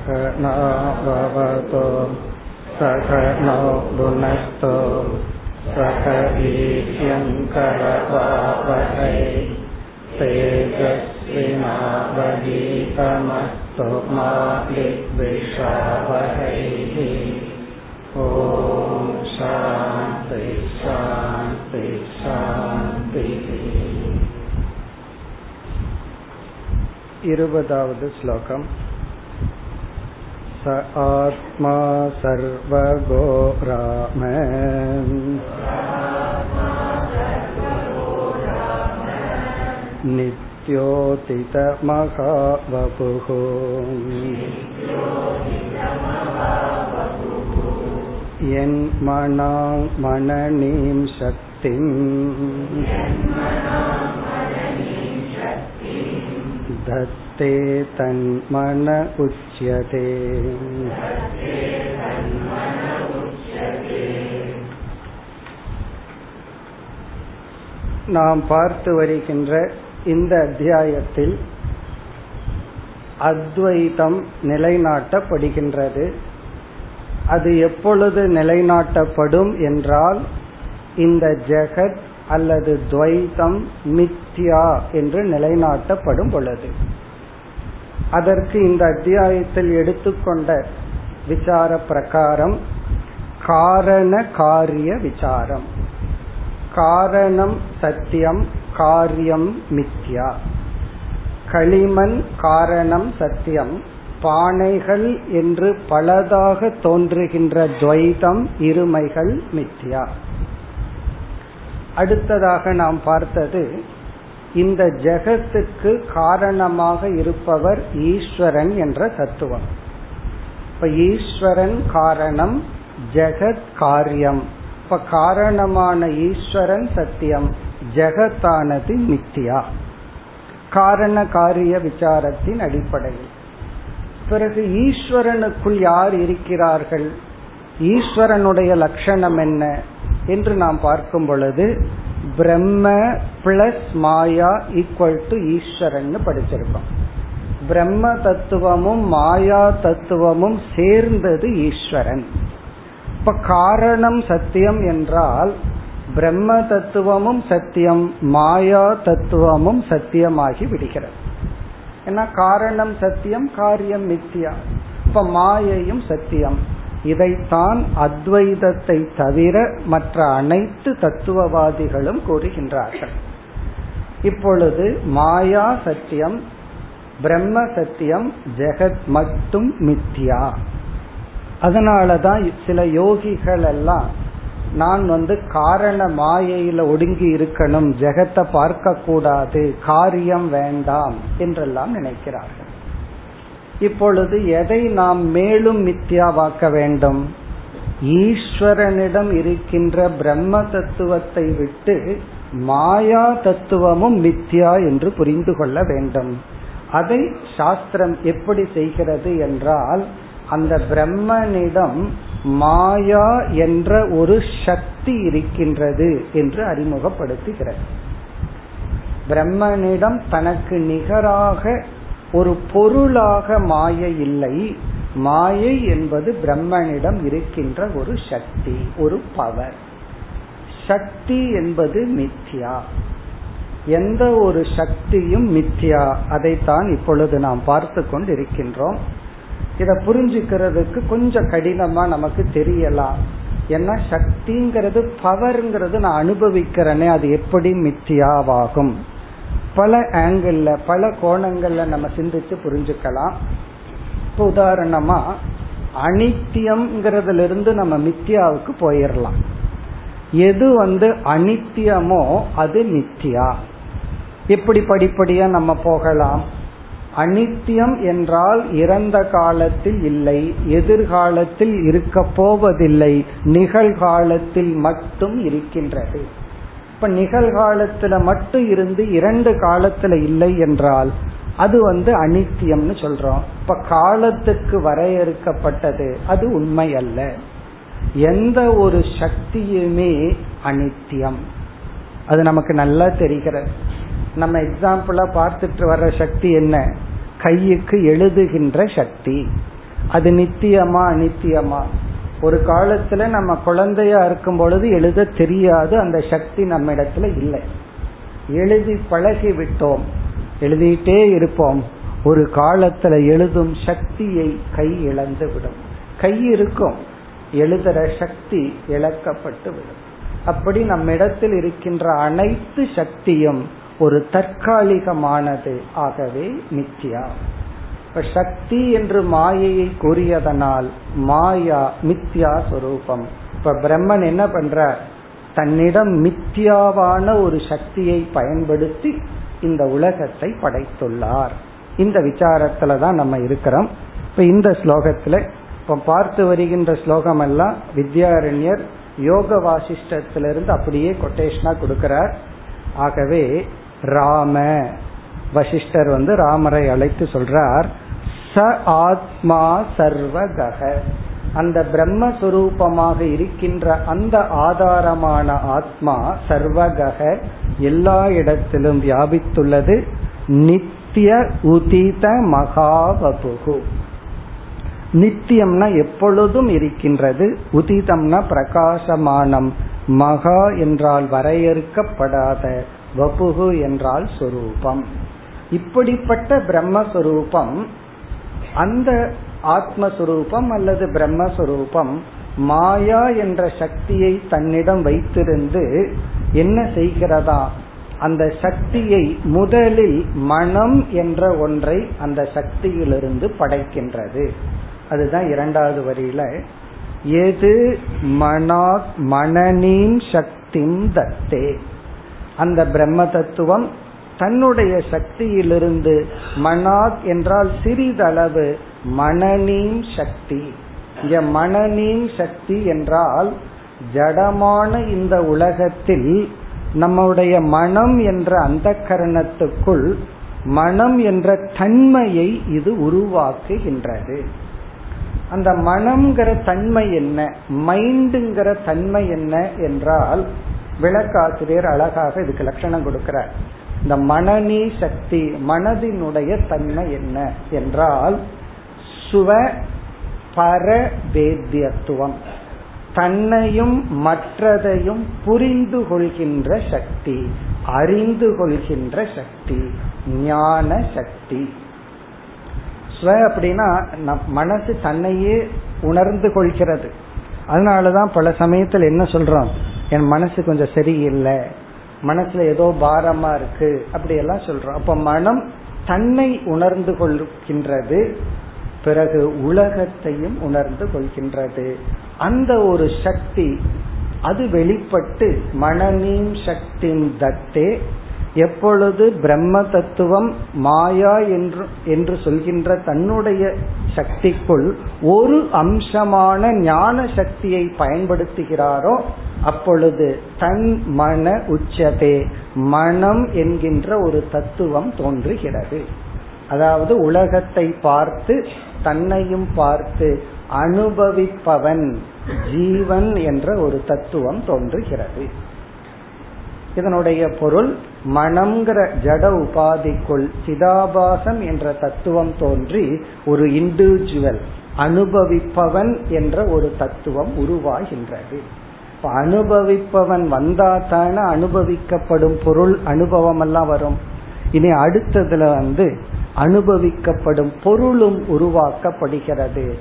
सकनाववतो सकनो भुनक्तो सक वीर्यङ्करवावहै तेजस्विनावदीतमस्तु मा विद्विषावहैः ॐ शान्ति शान्ति शान्तिः இருபதாவது ஸ்லோகம் स आत्मा सर्वगो राम नित्योतितमहावपुः यन्मनां मननीं शक्तिम् धत्ते तन्मन उच्यते நாம் பார்த்து வருகின்ற இந்த அத்தியாயத்தில் அத்வைதம் நிலைநாட்டப்படுகின்றது அது எப்பொழுது நிலைநாட்டப்படும் என்றால் இந்த ஜெகத் அல்லது துவைதம் மித்யா என்று நிலைநாட்டப்படும் பொழுது அதற்கு இந்த அத்தியாயத்தில் எடுத்துக்கொண்ட விசார பிரகாரம் காரண காரிய விசாரம். காரணம் சத்தியம் காரியம் மித்யா. களிமண் காரணம் சத்தியம் பானைகள் என்று பலதாக தோன்றுகின்ற துவைதம் இருமைகள் மித்யா. அடுத்ததாக நாம் பார்த்தது இந்த ஜெகத்துக்கு காரணமாக இருப்பவர் ஈஸ்வரன் என்ற தத்துவம். இப்ப ஈஸ்வரன் காரணம் ஜெகத் காரியம். இப்ப காரணமான ஈஸ்வரன் சத்தியம் ஜெகத்தானது மித்தியா. காரண காரிய விசாரத்தின் அடிப்படையில். பிறகு ஈஸ்வரனுக்குள் யார் இருக்கிறார்கள்? ஈஸ்வரனுடைய லட்சணம் என்ன? என்று நாம் பார்க்கும் பொழுது Brahma plus Maya equal to Eswaran படிச்சிருக்கோம். பிரம்ம தத்துவமும் மாயா தத்துவமும் சேர்ந்தது ஈஸ்வரன். இப்ப காரணம் சத்தியம் என்றால் பிரம்ம தத்துவமும் சத்தியம் மாயா தத்துவமும் சத்தியமாகி விடுகிறது. ஏன்னா காரணம் சத்தியம் காரியம் மித்தியா. இப்ப மாயையும் சத்தியம். இதைத்தான் அத்வைதத்தை தவிர மற்ற அனைத்து தத்துவவாதிகளும் கூறுகின்றார்கள். இப்பொழுது மாயா சத்தியம் பிரம்ம சத்தியம் ஜெகத் மட்டும் மித்யா. அதனாலதான் சில யோகிகள் எல்லாம் நான் வந்து காரண மாயையில ஒடுங்கி இருக்கணும் ஜெகத்தை பார்க்க கூடாது காரியம் வேண்டாம் என்றெல்லாம் நினைக்கிறார்கள். இப்பொழுது எதை நாம் மேலும் மித்தியாவாக்க வேண்டும்? ஈஸ்வரனிடம் இருக்கின்ற பிரம்ம தத்துவத்தை விட்டு மாயா தத்துவமும் மித்யா என்று புரிந்து கொள்ள வேண்டும். அதை சாஸ்திரம் எப்படி செய்கிறது என்றால் அந்த பிரம்மனிடம் மாயா என்ற ஒரு சக்தி இருக்கின்றது என்று அறிமுகப்படுத்துகிறது. பிரம்மனிடம் தனக்கு நிகராக ஒரு பொருளாக மாயை இல்லை. மாயை என்பது பிரம்மனிடம் இருக்கின்ற ஒரு சக்தி ஒரு பவர் சக்தி என்பது மித்யா. எந்த ஒரு சக்தியும் மித்யா. அதைத்தான் இப்பொழுது நாம் பார்த்து கொண்டு இருக்கின்றோம் இதை புரிஞ்சுக்கிறதுக்கு கொஞ்சம் கடினமா நமக்கு தெரியலாம். ஏன்னா சக்திங்கிறது பவர்ங்கிறது நான் அனுபவிக்கிறேனே அது எப்படி மித்தியாவாகும் பல ஆங்கிள் பல கோணங்கள்ல நம்ம சிந்திச்சு புரிஞ்சுக்கலாம். இப்ப உதாரணமா அனித்தியம்ங்கிறதுல இருந்து நம்ம மித்தியாவுக்கு போயிடலாம் எது வந்து அனித்தியமோ அது மித்தியா எப்படி படிப்படியா நம்ம போகலாம்? அனித்தியம் என்றால் இறந்த காலத்தில் இல்லை எதிர்காலத்தில் இருக்க போவதில்லை நிகழ்காலத்தில் மட்டும் இருக்கின்றது. இப்ப நிகழ்காலத்துல மட்டும் இருந்து இரண்டு காலத்துல இல்லை என்றால் அது வந்து அனித்தியம்னு சொல்றோம். இப்ப காலத்துக்கு வரையறுக்கப்பட்டது அது உண்மை அல்ல. எந்த ஒரு சக்தியுமே அனித்தியம். அது நமக்கு நல்லா தெரிகிறது. நம்ம எக்ஸாம்பிளா பார்த்துட்டு வர்ற சக்தி என்ன? கையுக்கு எழுதுகின்ற சக்தி. அது நித்தியமா அனித்தியமா? ஒரு காலத்துல நம்ம குழந்தையா இருக்கும் பொழுது எழுத தெரியாது அந்த சக்தி நம்ம இடத்துல இல்லை. எழுதி பழகி விட்டோம் எழுதிட்டே இருப்போம். ஒரு காலத்துல எழுதும் சக்தியை கை இழந்து விடும். கை இருக்கும் எழுதுற சக்தி இழக்கப்பட்டு விடும். அப்படி நம்மிடத்தில் இருக்கின்ற அனைத்து சக்தியும் ஒரு தற்காலிகமானது ஆகவே நித்யா. இப்ப சக்தி என்று மாயையை கூறியதனால் மாயா மித்யா சொரூபம். இப்ப பிரம்மன் என்ன பண்ற தன்னிடம் மித்யாவான ஒரு சக்தியை பயன்படுத்தி இந்த உலகத்தை படைத்துள்ளார். இந்த விசாரத்துல தான் நம்ம இருக்கிறோம். இப்ப இந்த ஸ்லோகத்துல இப்ப பார்த்து வருகின்ற ஸ்லோகம் எல்லாம் வித்யாரண்யர் யோக வாசிஷ்டத்திலிருந்து அப்படியே கொட்டேஷனா கொடுக்கிறார். ஆகவே ராம வசிஷ்டர் வந்து ராமரை அழைத்து சொல்றார் ச ஆத்மா சர்வகக. அந்த பிரம்மஸ்வரூபமாக இருக்கின்ற அந்த ஆதாரமான ஆத்மா சர்வகக எல்லா இடத்திலும் வியாபித்துள்ளது. நித்திய உதித மகாவபுகு. நித்தியம்னா எப்பொழுதும் இருக்கின்றது. உதிதம்னா பிரகாசமானம். மகா என்றால் வரையறுக்கப்படாத. வபுகு என்றால் சொரூபம். இப்படிப்பட்ட பிரம்மஸ்வரூபம் அந்த ஆத்மஸ்வரூபம் அல்லது பிரம்மஸ்வரூபம் மாயா என்ற சக்தியை தன்னிடம் வைத்திருந்து என்ன செய்கிறதா? அந்த சக்தியை முதலில் மனம் என்ற ஒன்றை அந்த சக்தியிலிருந்து படைக்கின்றது. அதுதான் இரண்டாவது வரியில எது மனா மனநீன் சக்தி தத்தே. அந்த பிரம்ம தத்துவம் தன்னுடைய சக்தியிலிருந்து மனாத் என்றால் சிறிதளவு மனநீம் சக்தி. இங்க மனநீம் சக்தி என்றால் ஜடமான இந்த உலகத்தில் நம்முடைய மனம் என்ற அந்த கரணத்துக்குள் மனம் என்ற தன்மையை இது உருவாக்குகின்றது. அந்த மனம்ங்கிற தன்மை என்ன? மைண்டுங்கிற தன்மை என்ன? என்றால் விளக்காசிரியர் அழகாக இதுக்கு லட்சணம் கொடுக்கிறார். இந்த மனநீ சக்தி மனதினுடைய தன்மை என்ன என்றால் சுவ பரவேத்தியத்துவம் தன்னையும் மற்றதையும் புரிந்து கொள்கின்ற சக்தி அறிந்து கொள்கின்ற சக்தி ஞான சக்தி. ஸ்வ அப்படின்னா மனசு தன்னையே உணர்ந்து கொள்கிறது. அதனாலதான் பல சமயத்தில் என்ன சொல்றோம்? என் மனசு கொஞ்சம் சரியில்லை. மனசுல ஏதோ பாரமா இருக்கு. அப்படி எல்லாம் சொல்றோம். அப்ப மனம் தன்னை உணர்ந்து கொள்கின்றது பிறகு உலகத்தையும் உணர்ந்து கொள்கின்றது. அந்த ஒரு சக்தி அது வெளிப்பட்டு மனநீம் சக்தி தத்தே எப்பொழுது பிரம்ம தத்துவம் மாயா என்று என்று சொல்கின்ற தன்னுடைய சக்திக்குள் ஒரு அம்சமான ஞான சக்தியை பயன்படுத்துகிறாரோ அப்பொழுது தன் மன உச்சதே மனம் என்கின்ற ஒரு தத்துவம் தோன்றுகிறது. அதாவது உலகத்தை பார்த்து தன்னையும் பார்த்து அனுபவிப்பவன் ஜீவன் என்ற ஒரு தத்துவம் தோன்றுகிறது. இதனுடைய பொருள் மனம்ங்கிற ஜட உபாதிக்குள் சிதாபாசம் என்ற தத்துவம் தோன்றி ஒரு இண்டிவிஜுவல் அனுபவிப்பவன் என்ற ஒரு தத்துவம் உருவாகின்றது. அனுபவிப்பவன் வந்தா தானே அனுபவிக்கப்படும் பொருள் அனுபவம் எல்லாம் வரும். இனி அடுத்ததுல வந்து அனுபவிக்கப்படும் பொருளும் உருவாக்கப்படுகிறது.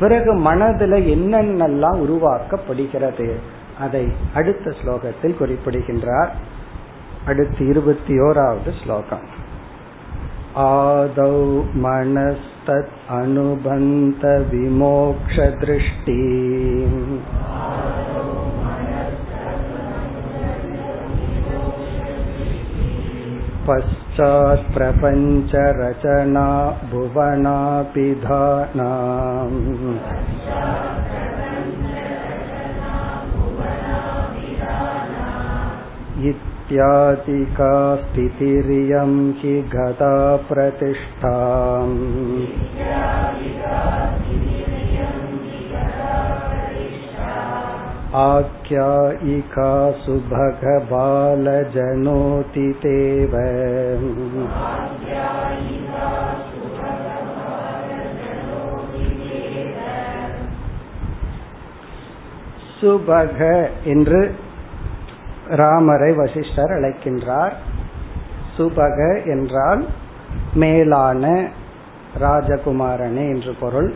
பிறகு மனதுல என்னென்னலாம் உருவாக்கப்படுகிறது? அதை அடுத்த ஸ்லோகத்தில் குறிப்பிடுகின்றார். அடுத்து இருபத்தி ஓராவது ஸ்லோகம். ஆதௌ மனஸ்தத் அனுபந்த விமோக்ஷ திருஷ்டி. पश्चात् प्रपञ्चरचना भुवनापिधानाम् इत्यादिका स्थितिरियं हि गता प्रतिष्ठा आख्यायिका सुभगबालजनोतितेव சுபக என்று ராமரை வசிஷ்டர் அழைக்கின்றார். சுபக என்றால் மேலான ராஜகுமாரனே என்று பொருள்.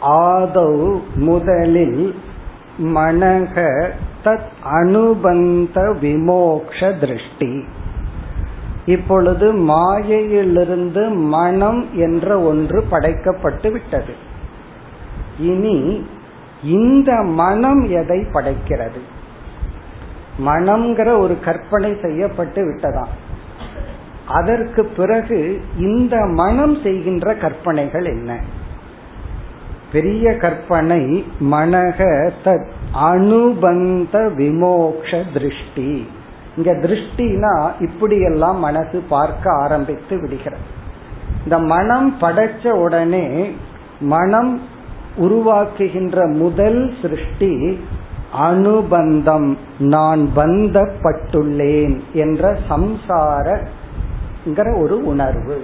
ஆதௌ முதலில் மனக தத் அனுபந்த விமோக்ஷ திருஷ்டி. இப்பொழுது மாயையிலிருந்து மனம் என்ற ஒன்று படைக்கப்பட்டு விட்டது. இனி இந்த மனம் எதை படைக்கிறது? மனம்ங்கிற ஒரு கற்பனை செய்யப்பட்டு விட்டதாம். அதற்கு பிறகு இந்த மனம் செய்கின்ற கற்பனைகள் என்ன? பெரிய கற்பனை மனக தத் அனுபந்த விமோக்ஷ திருஷ்டி. இங்க திருஷ்டினா இப்படியெல்லாம் மனசு பார்க்க ஆரம்பித்து விடுகிறது. இந்த மனம் படைச்ச உடனே மனம் உருவாக்குகின்ற முதல் சிருஷ்டி அனுபந்தம் நான் பந்தப்பட்டுள்ளேன் என்ற சம்சாரங்கிற ஒரு உணர்வு.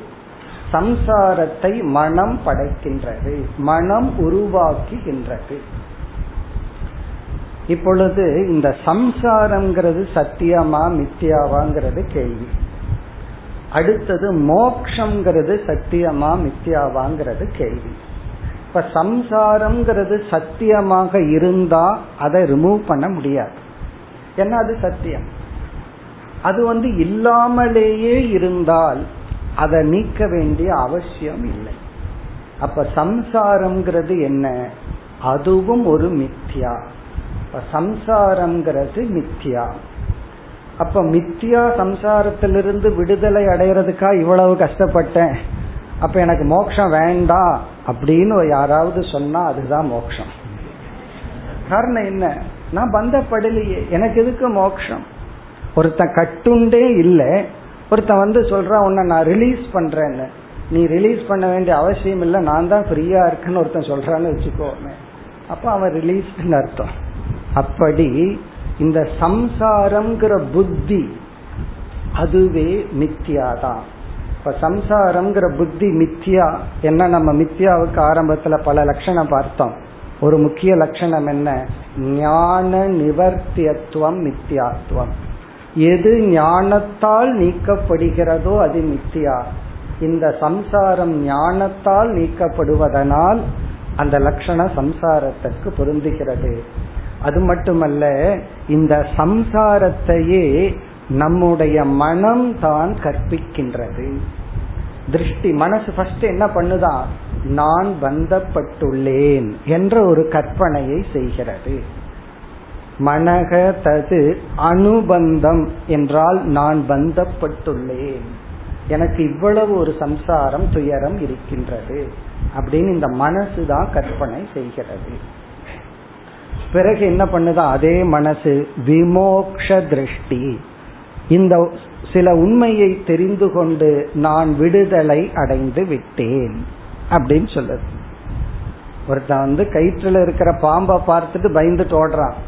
சம்சாரத்தை மனம் படைக்கின்றது மனம் உருவாக்குகின்றது. இப்பொழுது இந்த சம்சாரம்ங்கிறது சத்தியமா மித்தியாவாங்கிறது கேள்வி. அடுத்தது மோக்ஷங்கிறது சத்தியமா மித்தியாவாங்கிறது கேள்வி. இப்ப சம்சாரம்ங்கிறது சத்தியமாக இருந்தா அதை ரிமூவ் பண்ண முடியாது. ஏன்னா அது சத்தியம். அது வந்து இல்லாமலேயே இருந்தால் அதை நீக்க வேண்டிய அவசியம் இல்லை. அப்ப சம்சாரம்ங்கிறது என்ன? அதுவும் ஒரு மித்யா. இப்ப சம்சாரம்ங்கிறது மித்யா. அப்ப மித்தியா சம்சாரத்திலிருந்து விடுதலை அடைகிறதுக்கா இவ்வளவு கஷ்டப்பட்டேன்? அப்ப எனக்கு மோட்சம் வேண்டாம் அப்படின்னு யாராவது சொன்னா அதுதான் மோட்சம். காரணம் என்ன? நான் பந்தப்படலையே. எனக்கு எதுக்கு மோட்சம்? ஒருத்தன் கட்டுண்டே இல்லை. ஒருத்தன் வந்து சொல்றான் உன்னை நான் ரிலீஸ் பண்றேன்னு. நீ ரிலீஸ் பண்ண வேண்டிய அவசியம் இல்லை நான் தான் ஃப்ரீயா இருக்குன்னு ஒருத்தன் சொல்றான்னு வச்சுக்கோமே. அப்ப அவன் ரிலீஸ்ன்னு அர்த்தம். அப்படி இந்த சம்சாரம்ங்கிற புத்தி அதுவே மித்தியாதான். இப்ப சம்சாரம்ங்கிற புத்தி மித்தியா என்ன நம்ம மித்தியாவுக்கு ஆரம்பத்துல பல லட்சணம் பார்த்தோம். ஒரு முக்கிய லட்சணம் என்ன? ஞான நிவர்த்தியத்துவம் மித்தியாத்துவம். எது ஞானத்தால் நீக்கப்படுகிறதோ அது மித்தியா இந்த சம்சாரம் ஞானத்தால் நீக்கப்படுவதனால் அந்த லட்சண சம்சாரத்திற்கு பொருந்துகிறது. அது மட்டுமல்ல இந்த சம்சாரத்தையே நம்முடைய மனம் தான் கற்பிக்கின்றது. திருஷ்டி மனசு ஃபர்ஸ்ட் என்ன பண்ணுதான் நான் பந்தப்பட்டுள்ளேன் என்ற ஒரு கற்பனையை செய்கிறது. மனக தது அனுபந்தம் என்றால் நான் பந்தப்பட்டுள்ளேன். எனக்கு இவ்வளவு ஒரு சம்சாரம் துயரம் இருக்கின்றது அப்படின்னு இந்த மனசு தான் கற்பனை செய்கிறது. பிறகு என்ன பண்ணுதா? அதே மனசு விமோக்ஷ திருஷ்டி. இந்த சில உண்மையை தெரிந்து கொண்டு நான் விடுதலை அடைந்து விட்டேன் அப்படின்னு சொல்லுது. ஒருத்தன் வந்து கயிற்றுல இருக்கிற பாம்பை பார்த்துட்டு பயந்துட்டு ஓடுறான்.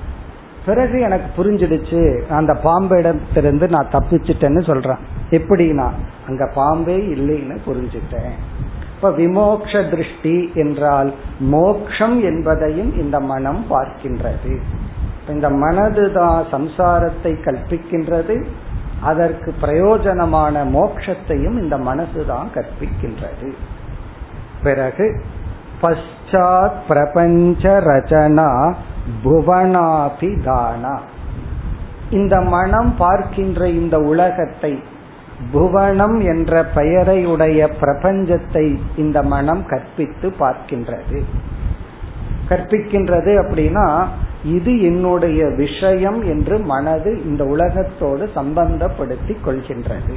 பிறகு எனக்கு புரிஞ்சிடுச்சு அந்த பாம்பு இடத்திலிருந்து நான் தப்பிச்சிட்டேன்னு சொல்றேன். எப்படின்னா அங்க பாம்பே இல்லைன்னு புரிஞ்சுட்டேன். இப்ப விமோக்ஷ திருஷ்டி என்றால் மோக்ஷம் என்பதையும் இந்த மனம் பார்க்கின்றது. இந்த மனதுதான் சம்சாரத்தை கற்பிக்கின்றது அதற்கு பிரயோஜனமான மோக்ஷத்தையும் இந்த மனசுதான் கற்பிக்கின்றது. பிறகு பச்சாத் பிரபஞ்ச ரச்சனா புவனாபிதானா. இந்த மனம் பார்க்கின்ற இந்த உலகத்தை புவனம் என்ற பெயரையுடைய பிரபஞ்சத்தை இந்த மனம் கற்பித்து பார்க்கின்றது. கற்பிக்கின்றது அப்படின்னா இது என்னுடைய விஷயம் என்று மனது இந்த உலகத்தோடு சம்பந்தப்படுத்தி கொள்கின்றது.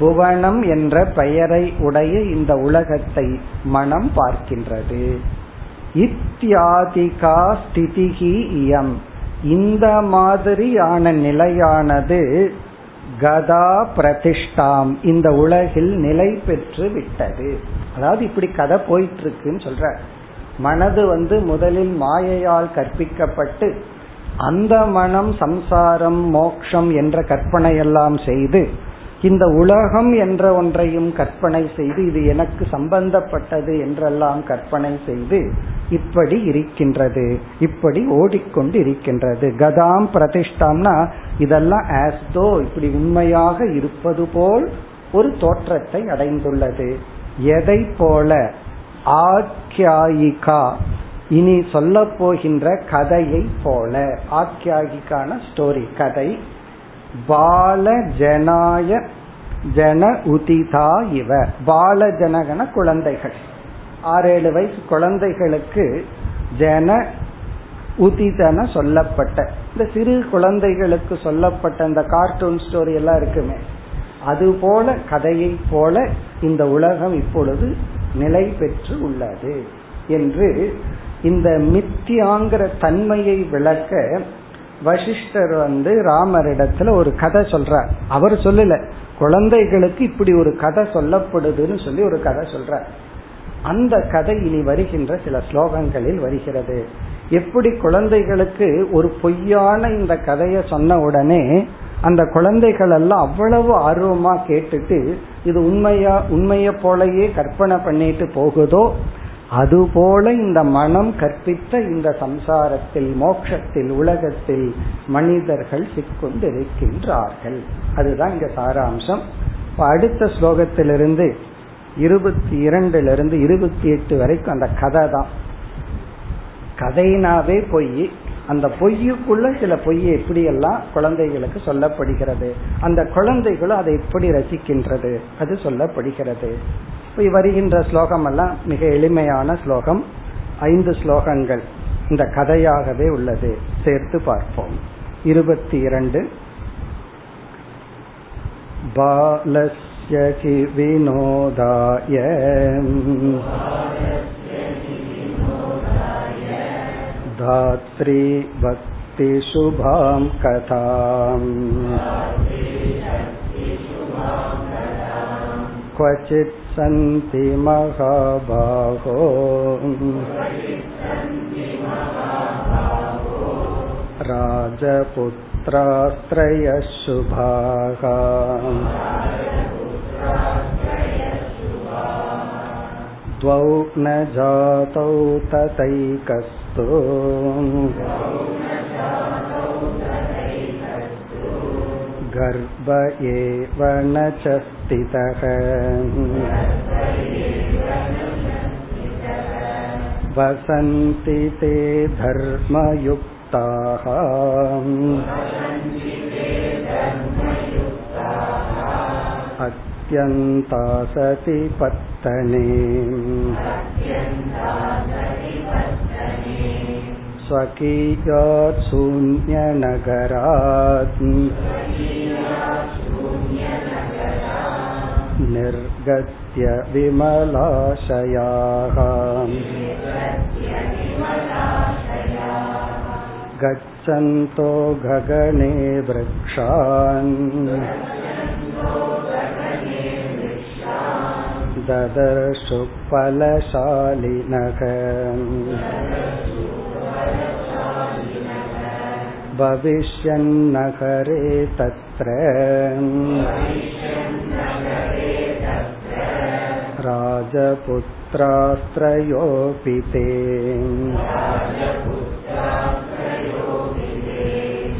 புவனம் என்ற பெயரை உடைய இந்த உலகத்தை மனம் பார்க்கின்றது. இத்தியாதிகா ஸ்திதிகி இயம். இந்த மாதிரியான நிலையானது கதா பிரதிஷ்டாம். இந்த உலகில் நிலை பெற்று விட்டது. அதாவது இப்படி கதை போயிட்டு இருக்குன்னு சொல்ற. மனது வந்து முதலில் மாயையால் கற்பிக்கப்பட்டு அந்த மனம் சம்சாரம் மோக்ஷம் என்ற கற்பனையெல்லாம் செய்து இந்த உலகம் என்ற ஒன்றையும் கற்பனை செய்து இது எனக்கு சம்பந்தப்பட்டது என்றெல்லாம் கற்பனை செய்து இப்படி இருக்கின்றது இப்படி ஓடிக்கொண்டு இருக்கின்றது கதாம் பிரதிஷ்டம்னா இதெல்லாம் ஆஸ்தோ இப்படி உண்மையாக இருப்பது போல் ஒரு தோற்றத்தை அடைந்துள்ளது. எதை போல? ஆக்கியாயிகா. இனி சொல்ல போகின்ற கதையை போல. ஆக்கியாகிக்கான ஸ்டோரி கதை. பால ஜனாய ஜன உதிதா இவ. பால ஜனகன குழந்தைகள். ஆறேழு வயசு குழந்தைகளுக்கு ஜன உதிதன சொல்லப்பட்ட. இந்த சிறு குழந்தைகளுக்கு சொல்லப்பட்ட இந்த கார்ட்டூன் ஸ்டோரி எல்லாம் இருக்குமே. அது போல கதையை போல இந்த உலகம் இப்பொழுது நிலை பெற்று உள்ளது. என்று இந்த மித்தியாங்கிற தன்மையை விளக்க வசிஷ்டர் வந்து ராமரிடத்துல ஒரு கதை சொல்றார். அவர் சொல்லல. குழந்தைகளுக்கு இப்படி ஒரு கதை சொல்லப்படுதுன்னு சொல்லி ஒரு கதை சொல்றார். அந்த கதை இனி வருகின்ற சில ஸ்லோகங்களில் வருகிறது. எப்படி குழந்தைகளுக்கு ஒரு பொய்யான இந்த கதையை சொன்ன உடனே அந்த குழந்தைகள் எல்லாம் அவ்வளவு ஆர்வமா கேட்டுட்டு இது உண்மையா உண்மைய போலயே கற்பனை பண்ணிட்டு போகுதோ அதுபோல இந்த மனம் கற்பித்த இந்த சம்சாரத்தில் மோட்சத்தில் உலகத்தில் மனிதர்கள் சிக்கொண்டிருக்கின்றார்கள். அதுதான் இங்க சாராம்சம். அடுத்த ஸ்லோகத்திலிருந்து இருபத்தி இரண்டுல இருந்து இருபத்தி எட்டு வரைக்கும் அந்த கதை தான். கதையினாவே பொய். அந்த பொய்யுக்குள்ள சில பொய் எப்படியெல்லாம் குழந்தைகளுக்கு சொல்லப்படுகிறது அந்த குழந்தைகளும் அதை எப்படி ரசிக்கின்றது அது சொல்லப்படுகிறது. வருகின்ற ஸ்லோகம் எல்லாம் மிக எளிமையான ஸ்லோகம் ஐந்து ஸ்லோகங்கள் இந்த கதையாகவே உள்ளது சேர்த்து பார்ப்போம் இருபத்தி இரண்டு बालस्य हि विनोदाय धात्री भक्तिशुभां कथाम् क्वचित् सन्ति महाबाहो राजपुत्रास्त्रयः शुभाः द्वौ न जातौ तथैकस्तु गर्भ एव न च स्थितः वसन्ति ते धर्मयुक्ताः अत्यन्ता सति पत्तने स्वकीयात् शून्यनगरात् निर्गत्य विमलाशयाः गच्छन्तो गगने वृक्षान् ददर्शु फलशालिनः भविष्यन्नगरे तत्र राजपुत्रास्त्रयोऽपि ते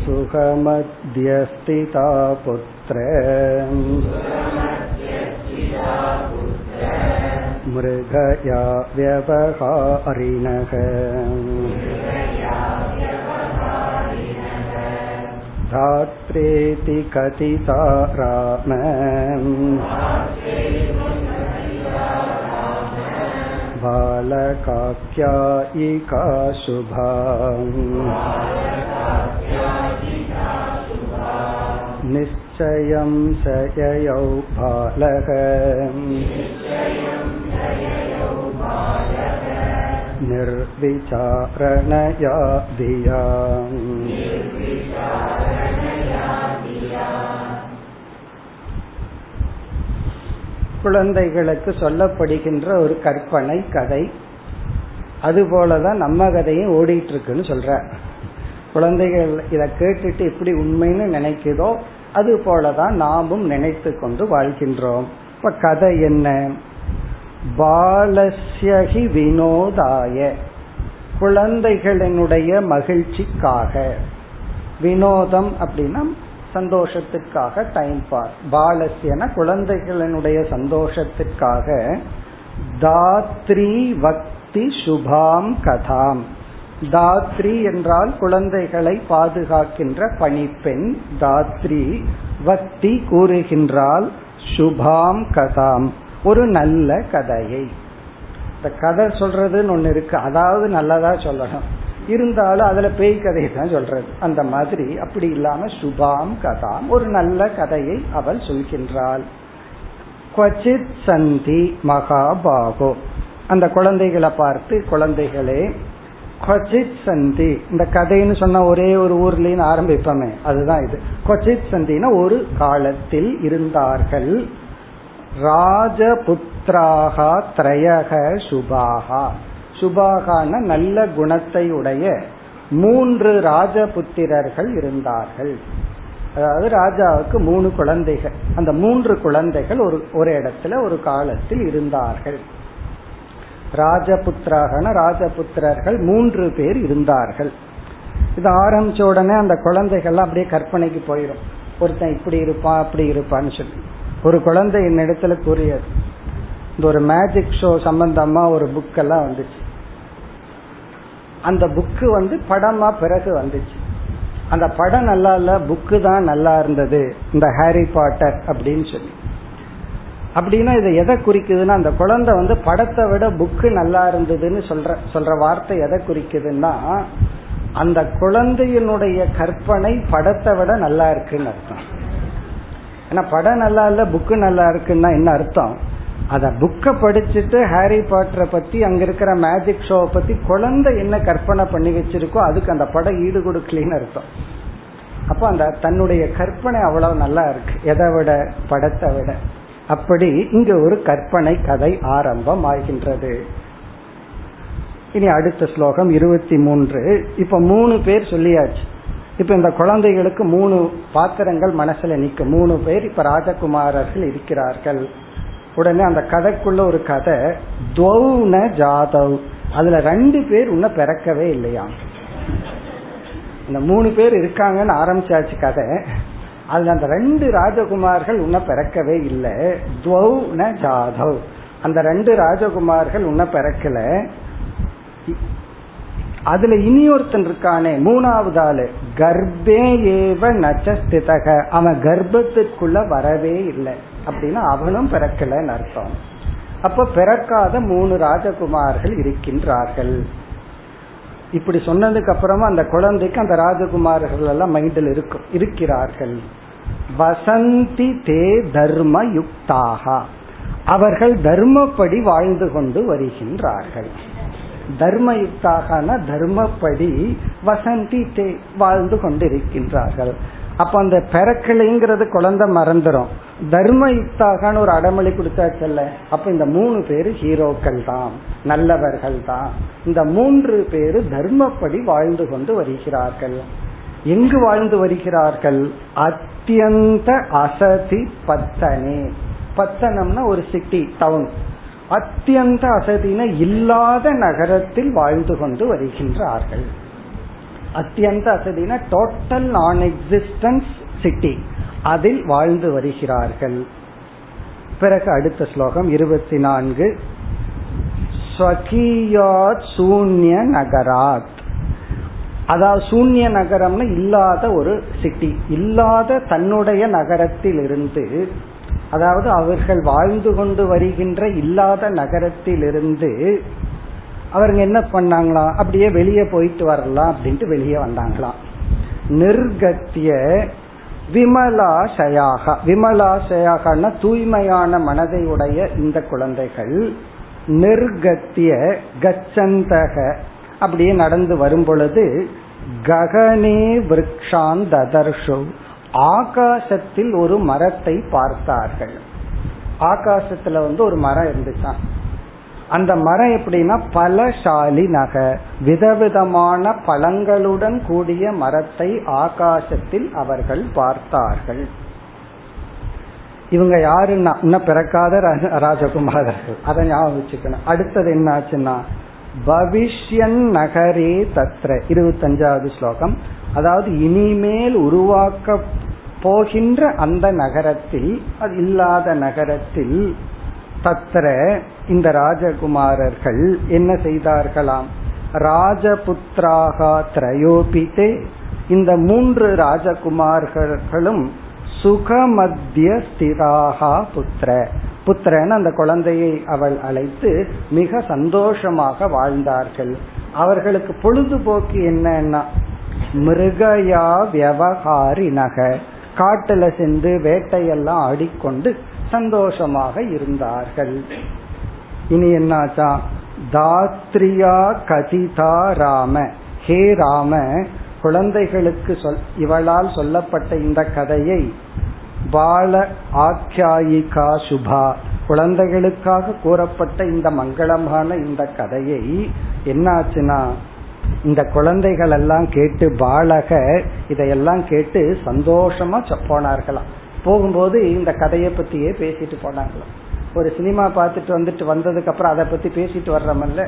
सुखमध्यस्थिता पुत्र मृगया व्यवहारिणः धात्रेति कथिता राम बालकाख्यायिका शुभा निश्चयं शययौ बालः निर्विचारणया धिया குழந்தைகளுக்கு சொல்லப்படுகின்ற ஒரு கற்பனை கதை. அதுபோலதான் நம்ம கதையும் ஓடிட்டு இருக்குன்னு சொல்ற. குழந்தைகள் இதை கேட்டுட்டு எப்படி உண்மைன்னு நினைக்குதோ அது போலதான் நாமும் நினைத்து கொண்டு வாழ்கின்றோம். இப்ப கதை என்ன? பாலஸ்யகி வினோதாய. குழந்தைகளினுடைய மகிழ்ச்சிக்காக. வினோதம் அப்படின்னா சந்தோஷத்திற்காக டைம் பாஸ் பாலசியன குழந்தைகளினுடைய சந்தோஷத்திற்காக தாத்ரி வக்தி சுபாம் கதாம். தாத்ரி என்றால் குழந்தைகளை பாதுகாக்கின்ற பணிப்பெண். தாத்ரி வக்தி கூறுகின்றால் சுபாம் கதாம். ஒரு நல்ல கதையை. இந்த கதை சொல்றதுன்னு ஒண்ணு இருக்கு. அதாவது நல்லதா சொல்லணும். இருந்தாலும் அதுல பேய் கதையை தான் சொல்றது. அந்த மாதிரி அப்படி இல்லாம சுபாம் கதாம் ஒரு நல்ல கதையை அவள் சொல்கின்றாள். கொச்சித் சந்தி மகாபாகோ. அந்த குழந்தைகளை பார்த்து குழந்தைகளே கொச்சித் சந்தி. இந்த கதைன்னு சொன்ன ஒரே ஒரு ஊர்லன்னு ஆரம்பிப்போமே அதுதான் இது. கொச்சித் சந்தினா ஒரு காலத்தில் இருந்தார்கள். ராஜபுத்ராகா திரையக சுபாகா. சுபாகான நல்ல குணத்தை உடைய மூன்று ராஜபுத்திரர்கள் இருந்தார்கள். அதாவது ராஜாவுக்கு மூணு குழந்தைகள். அந்த மூன்று குழந்தைகள் ஒரு ஒரு இடத்துல ஒரு காலத்தில் இருந்தார்கள். ராஜபுத்திராகன ராஜபுத்திரர்கள் மூன்று பேர் இருந்தார்கள். இது ஆரம்பிச்ச உடனே அந்த குழந்தைகள்லாம் அப்படியே கற்பனைக்கு போயிடும் ஒருத்தன் இப்படி இருப்பான் அப்படி இருப்பான்னு சொல்லி. ஒரு குழந்தை என்னிடத்துல கூறியது. இந்த ஒரு மேஜிக் ஷோ சம்பந்தமா ஒரு புக்கெல்லாம் வந்துச்சு. அந்த புக்கு வந்து படமா பிறகு வந்துச்சு. அந்த படம் நல்லா இல்ல புக்கு தான் நல்லா இருந்தது இந்த ஹாரி பாட்டர் அப்படின்னு சொல்லி. அப்படின்னா இதை எதை குறிக்குதுன்னா அந்த குழந்தை வந்து படத்தை விட புக்கு நல்லா இருந்ததுன்னு சொல்ற சொல்ற வார்த்தை எதை குறிக்குதுன்னா அந்த குழந்தையினுடைய கற்பனை படத்தை விட நல்லா இருக்குன்னு அர்த்தம். ஏன்னா படம் நல்லா இல்ல புக்கு நல்லா இருக்குன்னா என்ன அர்த்தம்? அத புக்கை படிச்சுட்டு ஹாரி பாட்டரை பத்தி அங்க இருக்கிற மேஜிக் ஷோவை பத்தி குழந்தை என்ன கற்பனை பண்ணி வச்சிருக்கோ அதுக்கு அந்த படம் ஈடு கொடுக்கலன்னு அர்த்தம். அப்ப அந்த தன்னுடைய கற்பனை அவ்வளவு நல்லா இருக்கு. எதை விட? படத்தை விட. அப்படி இங்க ஒரு கற்பனை கதை ஆரம்பம் ஆகின்றது. இனி அடுத்த ஸ்லோகம் இருபத்தி மூன்று. இப்ப மூணு பேர் சொல்லியாச்சு. இப்ப இந்த குழந்தைகளுக்கு மூணு பாத்திரங்கள் மனசுல நிக்க மூணு பேர் இப்ப ராஜகுமாரர்கள் இருக்கிறார்கள். உடனே அந்த கதைக்குள்ள ஒரு கதை துவௌன ஜாதவ். அதுல ரெண்டு பேர் இன்னும் பிறக்கவே இல்லையா? இந்த மூணு பேர் இருக்காங்கன்னு ஆரம்பிச்சாச்சு கதை. அதுல அந்த ரெண்டு ராஜகுமார்கள் உன்ன பிறக்கவே இல்லை. துவௌன ஜாதவ். அந்த ரெண்டு ராஜகுமார்கள் உன்ன பிறக்கல. அதுல இனியொருத்தன் இருக்கானே மூணாவது ஆளு. கர்ப்பே ஏவ நச்சஸ்திதக. அவன் கர்ப்பத்திற்குள்ள வரவே இல்லை. அப்படின்னா அவனும் பிறக்கலன்னு அர்த்தம். அப்ப பிறக்காத மூணு ராஜகுமார்கள் இருக்கின்றார்கள். இப்படி சொன்னதுக்கு அப்புறமா அந்த குழந்தைக்கு அந்த ராஜகுமார்கள் எல்லாம் மைண்டில் இருக்கும் இருக்கிறார்கள். வசந்தி தே தர்ம யுக்தாகா அவர்கள் தர்மப்படி வாழ்ந்து கொண்டு வருகின்றார்கள். தர்மயுக்தாக தர்மப்படி வசந்தி தே வாழ்ந்து கொண்டிருக்கின்றார்கள். அப்ப அந்த பிறக்கலைங்கிறது குழந்தை மறந்துடும் தர்மயுக்தாகனு ஒரு அடமொழி கொடுத்தாச்சல்ல அப்ப இந்த மூணு பேரு ஹீரோக்கள் தான் நல்லவர்கள் தான் இந்த மூன்று பேரு தர்மப்படி வாழ்ந்து கொண்டு வருகிறார்கள். எங்கு வாழ்ந்து வருகிறார்கள்? அத்தியந்த அசதி பத்தனே. பத்தனம்னா ஒரு சிட்டி டவுன் அத்தியந்த அசதின இல்லாத நகரத்தில் வாழ்ந்து கொண்டு வருகின்றார்கள். அத்தியந்த அசதினா டோட்டல் நான் எக்ஸிஸ்டன்ஸ் சிட்டி அதில் வாழ்ந்து வருகிறார்கள். பிறகு அடுத்த ஸ்லோகம் இருபத்தி நான்கு ஸ்வகீயாத் சூன்ய நகராத். அதாவது சூன்ய நகரம்னு இல்லாத ஒரு சிட்டி இல்லாத தன்னுடைய நகரத்தில் இருந்து அதாவது அவர்கள் வாழ்ந்து கொண்டு வருகின்ற இல்லாத நகரத்திலிருந்து அவருங்க என்ன பண்ணாங்களாம் அப்படியே வெளியே போயிட்டு வரலாம் அப்படின்ட்டு வெளியே வந்தாங்களாம். நிர்கத்திய விமலாசயாக. விமலாசயாகனா தூய்மையான மனதை உடைய இந்த குழந்தைகள் நிர்கத்திய கச்சந்தக அப்படியே நடந்து வரும் பொழுது ககனே விரக்ஷான் ததர்ஷு ஆகாசத்தில் ஒரு மரத்தை பார்த்தார்கள். ஆகாசத்துல வந்து ஒரு மரம் இருந்துச்சான் அந்த மரம் எப்படின்னா பலசாலி நக. விதவிதமான பழங்களுடன் கூடிய மரத்தை ஆகாசத்தில் அவர்கள் பார்த்தார்கள். இவங்க யாருன்னா? இன்னும் பிறக்காத ராஜகுமாரர்கள். அதை ஞாபகம் வச்சுக்கணும். அடுத்தது என்ன ஆச்சுன்னா பவிஷ்யன் நகரே தத்ர. இருபத்தஞ்சாவது ஸ்லோகம். அதாவது இனிமேல் உருவாக்க போகின்ற அந்த நகரத்தில் அது இல்லாத நகரத்தில் தத்திர இந்த ராஜகுமாரர்கள் என்ன செய்தார்களாம்? ராஜபுத்ராகா திரயோபித்தே இந்த மூன்று ராஜகுமார்களும் சுகமத்திய ஸ்திராகா புத்திர. புத்திரன் அந்த குழந்தையை அவள் அழைத்து மிக சந்தோஷமாக வாழ்ந்தார்கள். அவர்களுக்கு பொழுதுபோக்கு என்னன்னா? மிருகயா வியவகாரினக காட்டுல சென்று வேட்டையெல்லாம் ஆடிக்கொண்டு சந்தோஷமாக இருந்தார்கள். இனி என்னாச்சா? தாத்ரியா கதிதா ராம. ஹே ராம குழந்தைகளுக்கு சொல் இவளால் சொல்லப்பட்ட இந்த கதையை பால ஆக்கியாயிகா சுபா குழந்தைகளுக்காக கூறப்பட்ட இந்த மங்களமான இந்த கதையை என்னாச்சுன்னா இந்த குழந்தைகள் எல்லாம் கேட்டு பாலக இதையெல்லாம் கேட்டு சந்தோஷமா போனார்களாம் போகும்போது இந்த கதையை பத்தியே பேசிட்டு போனாங்களாம் ஒரு சினிமா பார்த்துட்டு வந்துட்டு வந்ததுக்கு அப்புறம் அதை பத்தி பேசிட்டு வர்றமல்ல?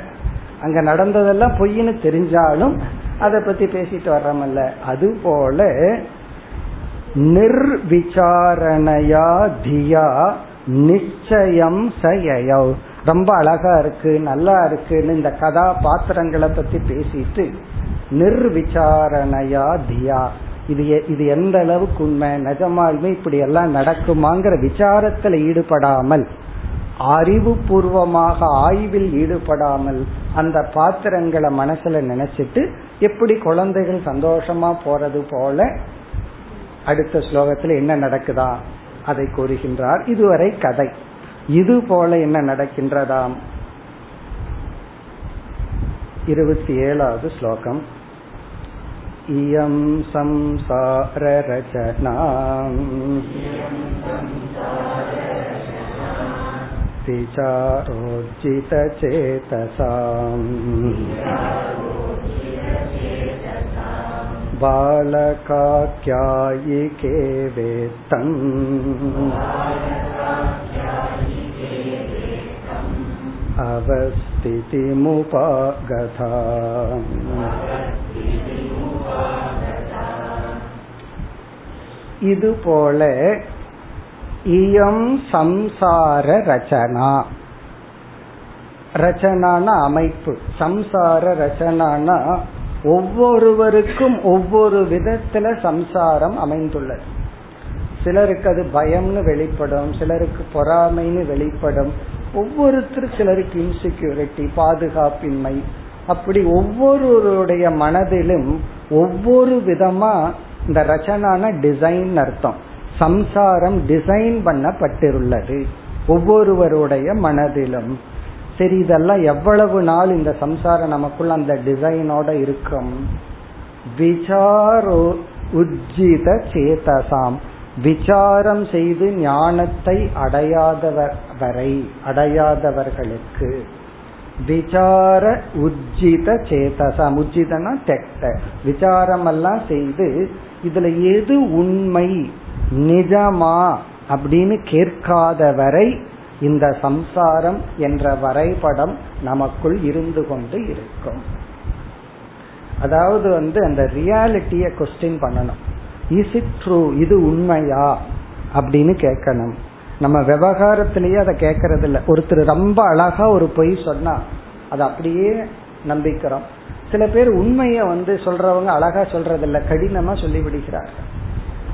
அங்க நடந்ததெல்லாம் பொய்ன்னு தெரிஞ்சாலும் அதை பத்தி பேசிட்டு வர்றமல்ல? அது போல நிர்விசாரணையா தியா நிச்சயம் சயவ் ரொம்ப அழகா இருக்கு நல்லா இருக்குன்னு இந்த கதாபாத்திரங்களை பத்தி பேசிட்டு நிர்விசாரணையா தியா. இது இது எந்த அளவுக்கு உண்மை? நிஜமாலுமே இப்படி எல்லாம் நடக்குமாங்கிற விசாரத்துல ஈடுபடாமல் அறிவுபூர்வமாக ஆய்வில் ஈடுபடாமல் அந்த பாத்திரங்களை மனசுல நினைச்சிட்டு எப்படி குழந்தைகள் சந்தோஷமா போறது போல அடுத்த ஸ்லோகத்துல என்ன நடக்குதா? அதை கூறுகின்றார். இதுவரை கதை. இது போல என்ன நடக்கின்றதாம்? இருபத்தி ஏழாவது ஸ்லோகம். इयं संसाररचना विचारोज्जितचेतसाम् बालकाख्यायिके वेत्तम् अवस्थितिमुपागता இதுபோல இயம் சம்சார ரச்சனா. ரச்சனான அமைப்பு. சம்சார ரச்சனானா ஒவ்வொருவருக்கும் ஒவ்வொரு விதத்துல சம்சாரம் அமைந்துள்ளது. சிலருக்கு அது பயம்னு வெளிப்படும் சிலருக்கு பொறாமைன்னு வெளிப்படும். ஒவ்வொருத்தர் சிலருக்கு இன்செக்யூரிட்டி பாதுகாப்பின்மை அப்படி ஒவ்வொருவருடைய மனதிலும் ஒவ்வொரு விதமா இந்த ரச்சனான டிசைன் அர்த்தம். சம்சாரம் டிசைன் பண்ணப்பட்டிருள்ளது ஒவ்வொருவருடைய மனதிலும். சரி இதெல்லாம் எவ்வளவு நாள் இந்த சம்சாரம் நமக்குள்ள அந்த டிசைனோட இருக்கும்? விசாரோ உஜ்ஜித சேதசாம். விசாரம் செய்து ஞானத்தை அடையாதவர் வரை அடையாதவர்களுக்கு. விசார உஜ்ஜித சேதசம் உஜ்ஜிதனா தெட்ட விசாரம் எல்லாம் செய்து இதுல எது உண்மை நிஜமா அப்படின்னு கேட்காத வரை இந்த சம்சாரம் என்ற வரைபடம் நமக்குள் இருந்து கொண்டு இருக்கும். அதாவது வந்து அந்த ரியாலிட்டிய கொஸ்டின் பண்ணணும். இஸ் இட் ட்ரூ இது உண்மையா? அப்படின்னு கேட்கணும். நம்ம விவகாரத்திலேயே அதை கேட்கறது இல்லை ஒருத்தர் ரொம்ப அழகா ஒரு பொய் சொன்னா அதை அப்படியே நம்பிக்கிறோம். சில பேர் உண்மையை வந்து சொல்றவங்க அழகா சொல்றது இல்ல கடினமா சொல்லி விடுகிறார்கள்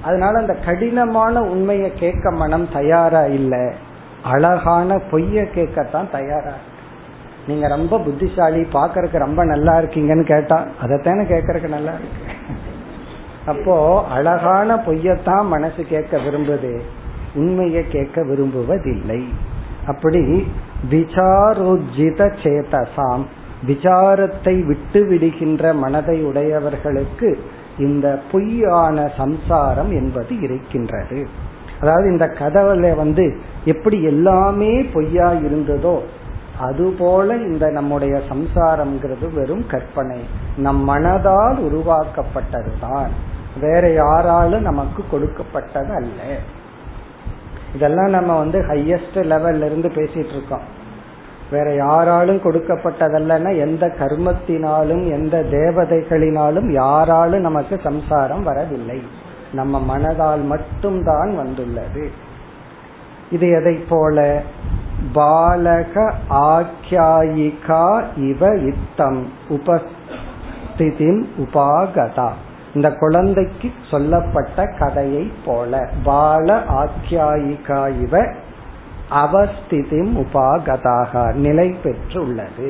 அதனால அந்த கடினமான உண்மையை கேட்க மனம் தயாரா இல்லை அழகான பொய்ய கேட்கத்தான் தயாரா நீங்க ரொம்ப புத்திசாலி பாக்கறதுக்கு ரொம்ப நல்லா இருக்கீங்கன்னு கேட்டா அதைத்தானே கேட்கறதுக்கு நல்லா இருக்கு. அப்போ அழகான பொய்யத்தான் மனசு கேட்க விரும்புது. உண்மையை கேட்க விரும்புவதில்லை. அப்படி விசாரோஜித சேதசாம் விசாரத்தை விட்டு விடுகின்ற மனதை உடையவர்களுக்கு இந்த பொய்யான சம்சாரம் என்பது இருக்கின்றது. அதாவது இந்த கதவுல வந்து எப்படி எல்லாமே பொய்யா இருந்ததோ அதுபோல இந்த நம்முடைய சம்சாரம்ங்கிறது வெறும் கற்பனை. நம் மனதால் உருவாக்கப்பட்டதுதான். வேற யாராலும் நமக்கு கொடுக்கப்பட்டது அல்ல இதெல்லாம் நம்ம வந்து ஹையஸ்ட் லெவல்ல இருந்து பேசிட்டு இருக்கோம். வேற யாராலும் கொடுக்கப்பட்டதல்லன்னா எந்த கர்மத்தினாலும் எந்த தேவதைகளினாலும் யாராலும் நமக்கு சம்சாரம் வரவில்லை. நம்ம மனதால் மட்டும்தான் வந்துள்ளது. இது எதை போல? பாலக ஆக்கியாயிகா இவ இத்தம் உபஸ்திதிம் உபாகதா. இந்த குழந்தைக்கு சொல்லப்பட்ட கதையை போல பால ஆக்கியாயிகா இவ அவஸ்திதிம் உபாகதாக நிலை பெற்று உள்ளது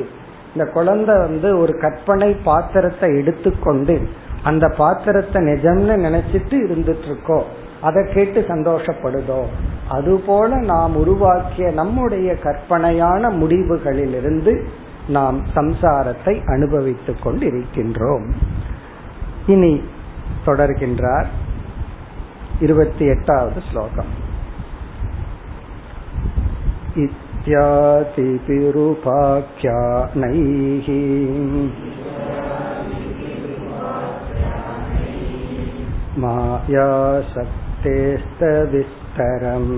இந்த குழந்தை வந்து ஒரு கற்பனை பாத்திரத்தை எடுத்துக்கொண்டு அந்த பாத்திரத்தை நிஜம்னு நினைச்சிட்டு இருந்துட்டு இருக்கோம் அதை கேட்டு சந்தோஷப்படுதோ. அதுபோல நாம் உருவாக்கிய நம்முடைய கற்பனையான முடிவுகளிலிருந்து நாம் சம்சாரத்தை அனுபவித்துக் கொண்டிருக்கின்றோம். இனி தொடர்கின்றார் இருபத்தி எட்டாவது ஸ்லோகம் इत्यादिपिरुपाख्यानैः मायाशक्तेस्तविस्तरम्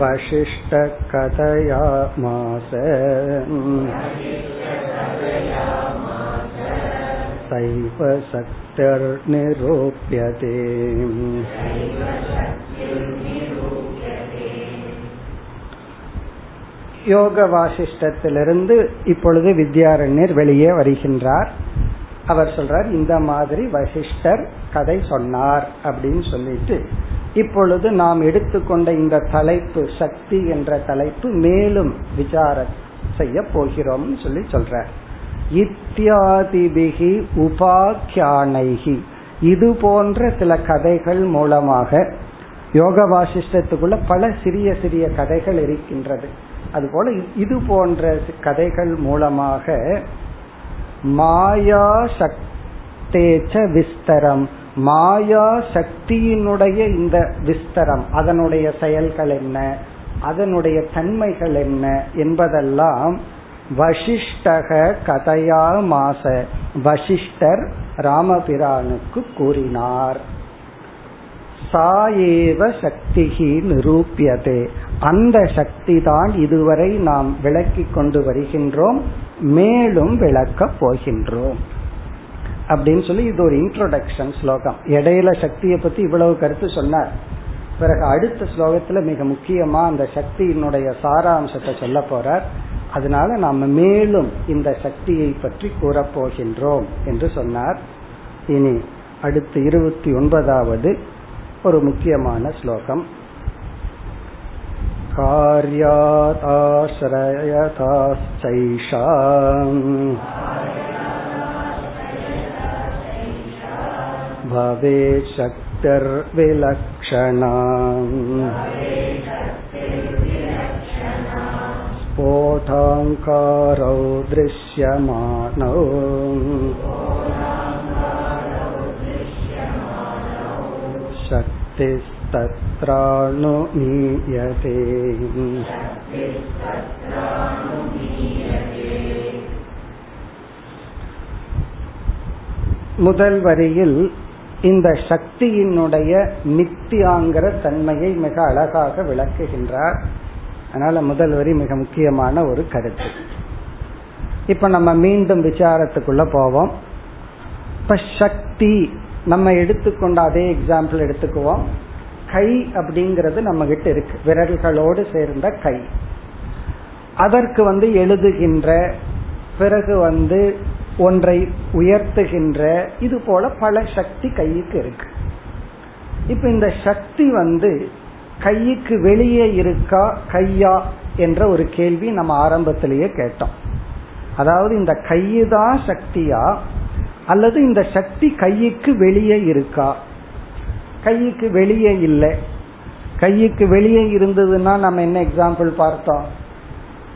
वशिष्ठकथयामास सैव शक्तिर्निरूप्यते யோக வாசிஷ்டத்திலிருந்து இப்பொழுது வித்யாரண்யர் வெளியே வருகின்றார் அவர் சொல்றார் இந்த மாதிரி வசிஷ்டர் கதை சொன்னார் அப்படின்னு சொல்லிட்டு இப்பொழுது நாம் எடுத்துக்கொண்ட இந்த தலைப்பு சக்தி என்ற தலைப்பு மேலும் விசார செய்ய போகிறோம் சொல்லி சொல்ற இத்தியாதிபிகி உபாக்கியானைகி இது போன்ற சில கதைகள் மூலமாக யோக வாசிஷ்டத்துக்குள்ள பல சிறிய சிறிய கதைகள் இருக்கின்றது. அதுபோல இது போன்ற கதைகள் மூலமாக மாயா சக்தேச்ச விஸ்தரம். மாயா சக்தியினுடைய இந்த விஸ்தரம் அதனுடைய செயல்கள் என்ன அதனுடைய தன்மைகள் என்ன என்பதெல்லாம் வசிஷ்டக கதையா மாச வசிஷ்டர் ராமபிரானுக்கு கூறினார். சாயேவ சக்திகி நிரூபியதே. அந்த சக்தி தான் இதுவரை நாம் விளக்கிக் கொண்டு வருகின்றோம் மேலும் விளக்கப் போகின்றோம். அப்படின்னு சொல்லி இது ஒரு இன்ட்ரோடக்ஷன் ஸ்லோகம் இடையில சக்தியை பத்தி இவ்வளவு கருத்து சொன்னார் பிறகு அடுத்த ஸ்லோகத்துல மிக முக்கியமா அந்த சக்தியினுடைய சாராம்சத்தை சொல்ல போறார் அதனால நாம மேலும் இந்த சக்தியை பற்றி கூறப்போகின்றோம் என்று சொன்னார் இனி அடுத்து இருபத்தி ஒன்பதாவது ஒரு முக்கியமான ஸ்லோகம் कार्यादाश्रयताश्चैषा भवेत् शक्तिर्विलक्षणा स्फोटाङ्कारौ दृश्यमानौ शक्तिस्तत्राणुमीयते முதல் வரியில் இந்த சக்தியினுடைய நித்தியாங்கிற தன்மையை மிக அழகாக விளக்குகின்றார். அதனால முதல் வரி மிக முக்கியமான ஒரு கருத்து. இப்ப நம்ம மீண்டும் விசாரத்துக்குள்ள போவோம். இப்ப சக்தி நம்ம எடுத்துக்கொண்ட அதே எக்ஸாம்பிள் எடுத்துக்குவோம். கை அப்படிங்கிறது நம்ம கிட்ட இருக்கு. விரல்களோடு சேர்ந்த கை. அதற்கு வந்து எழுதுகின்ற பிறகு வந்து ஒன்றை உயர்த்துகின்ற இது போல பல சக்தி கைக்கு இருக்கு. இப்ப இந்த சக்தி வந்து கைக்கு வெளியே இருக்கா கையா என்ற ஒரு கேள்வி நம்ம ஆரம்பத்திலேயே கேட்டோம். அதாவது இந்த கையுதான் சக்தியா அல்லது இந்த சக்தி கைக்கு வெளியே இருக்கா? கைக்கு வெளியே இல்லை. கைக்கு வெளியே இருந்ததுன்னா நம்ம என்ன எக்ஸாம்பிள் பார்த்தோம்?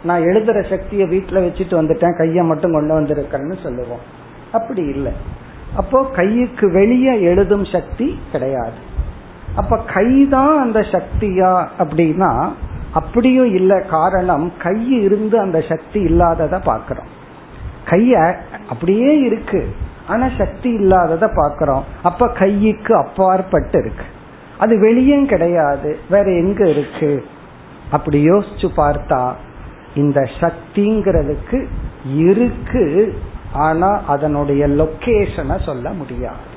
நான் எழுதுற சக்தியை வீட்டுல வச்சுட்டு வந்துட்டேன் கையை மட்டும் கொண்டு வந்திருக்கேன்னு சொல்லுவோம். அப்படி இல்லை. அப்போ கைக்கு வெளியே எழுதும் சக்தி கிடையாது. அப்ப கைதான் அந்த சக்தியா அப்படின்னா அப்படியும் இல்லை. காரணம் கை இருந்து அந்த சக்தி இல்லாதத பாக்கிறோம் கைய அப்படியே இருக்கு ஆனா சக்தி இல்லாதத பாக்கிறோம் அப்ப கைக்கு அப்பாற்பட்டு இருக்கு. அது வெளியும் கிடையாது வேற எங்க இருக்கு? அப்படி யோசிச்சு பார்த்தா இந்த சக்திங்கிறதுக்கு இருக்கு ஆனா அதனுடைய லொக்கேஷனை சொல்ல முடியாது.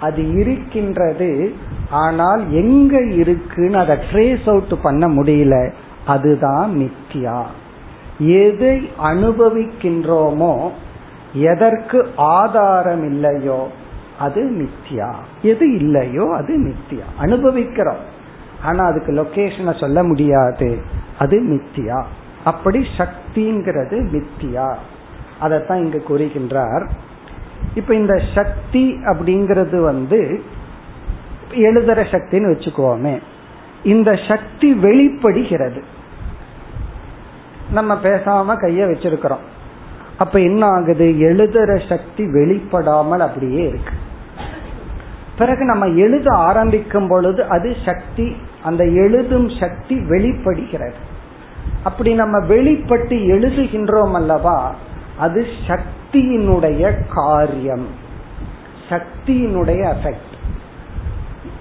அது இருக்கின்றது ஆனால் எங்க இருக்குன்னு அதை ட்ரேஸ் அவுட் பண்ண முடியல அதுதான் மித்தியா எதை அனுபவிக்கின்றோமோ எதற்கு ஆதாரம் இல்லையோ அது மித்தியா எது இல்லையோ அது மித்தியா அனுபவிக்கிறோம் ஆனா அதுக்கு லொகேஷனை சொல்ல முடியாது அது மித்தியா அப்படி சக்திங்கிறது மித்தியா. அதைத்தான் இங்கு கூறுகின்றார். இப்ப இந்த சக்தி அப்படிங்கிறது வந்து எழுதுற சக்தின்னு வச்சுக்கோமே இந்த சக்தி வெளிப்படுகிறது. நம்ம பேசாம கைய வச்சிருக்கிறோம். அப்ப என்ன ஆகுது? எழுதுற சக்தி வெளிப்படாமல் அப்படியே இருக்கு. பிறகு நம்ம எழுத ஆரம்பிக்கும் பொழுது அது சக்தி அந்த எழுதும் சக்தி வெளிப்படுகிறது. அப்படி நம்ம வெளிப்பட்டு எழுதுகின்றோம் அல்லவா? அது சக்தியினுடைய காரியம். சக்தியினுடைய எஃபெக்ட்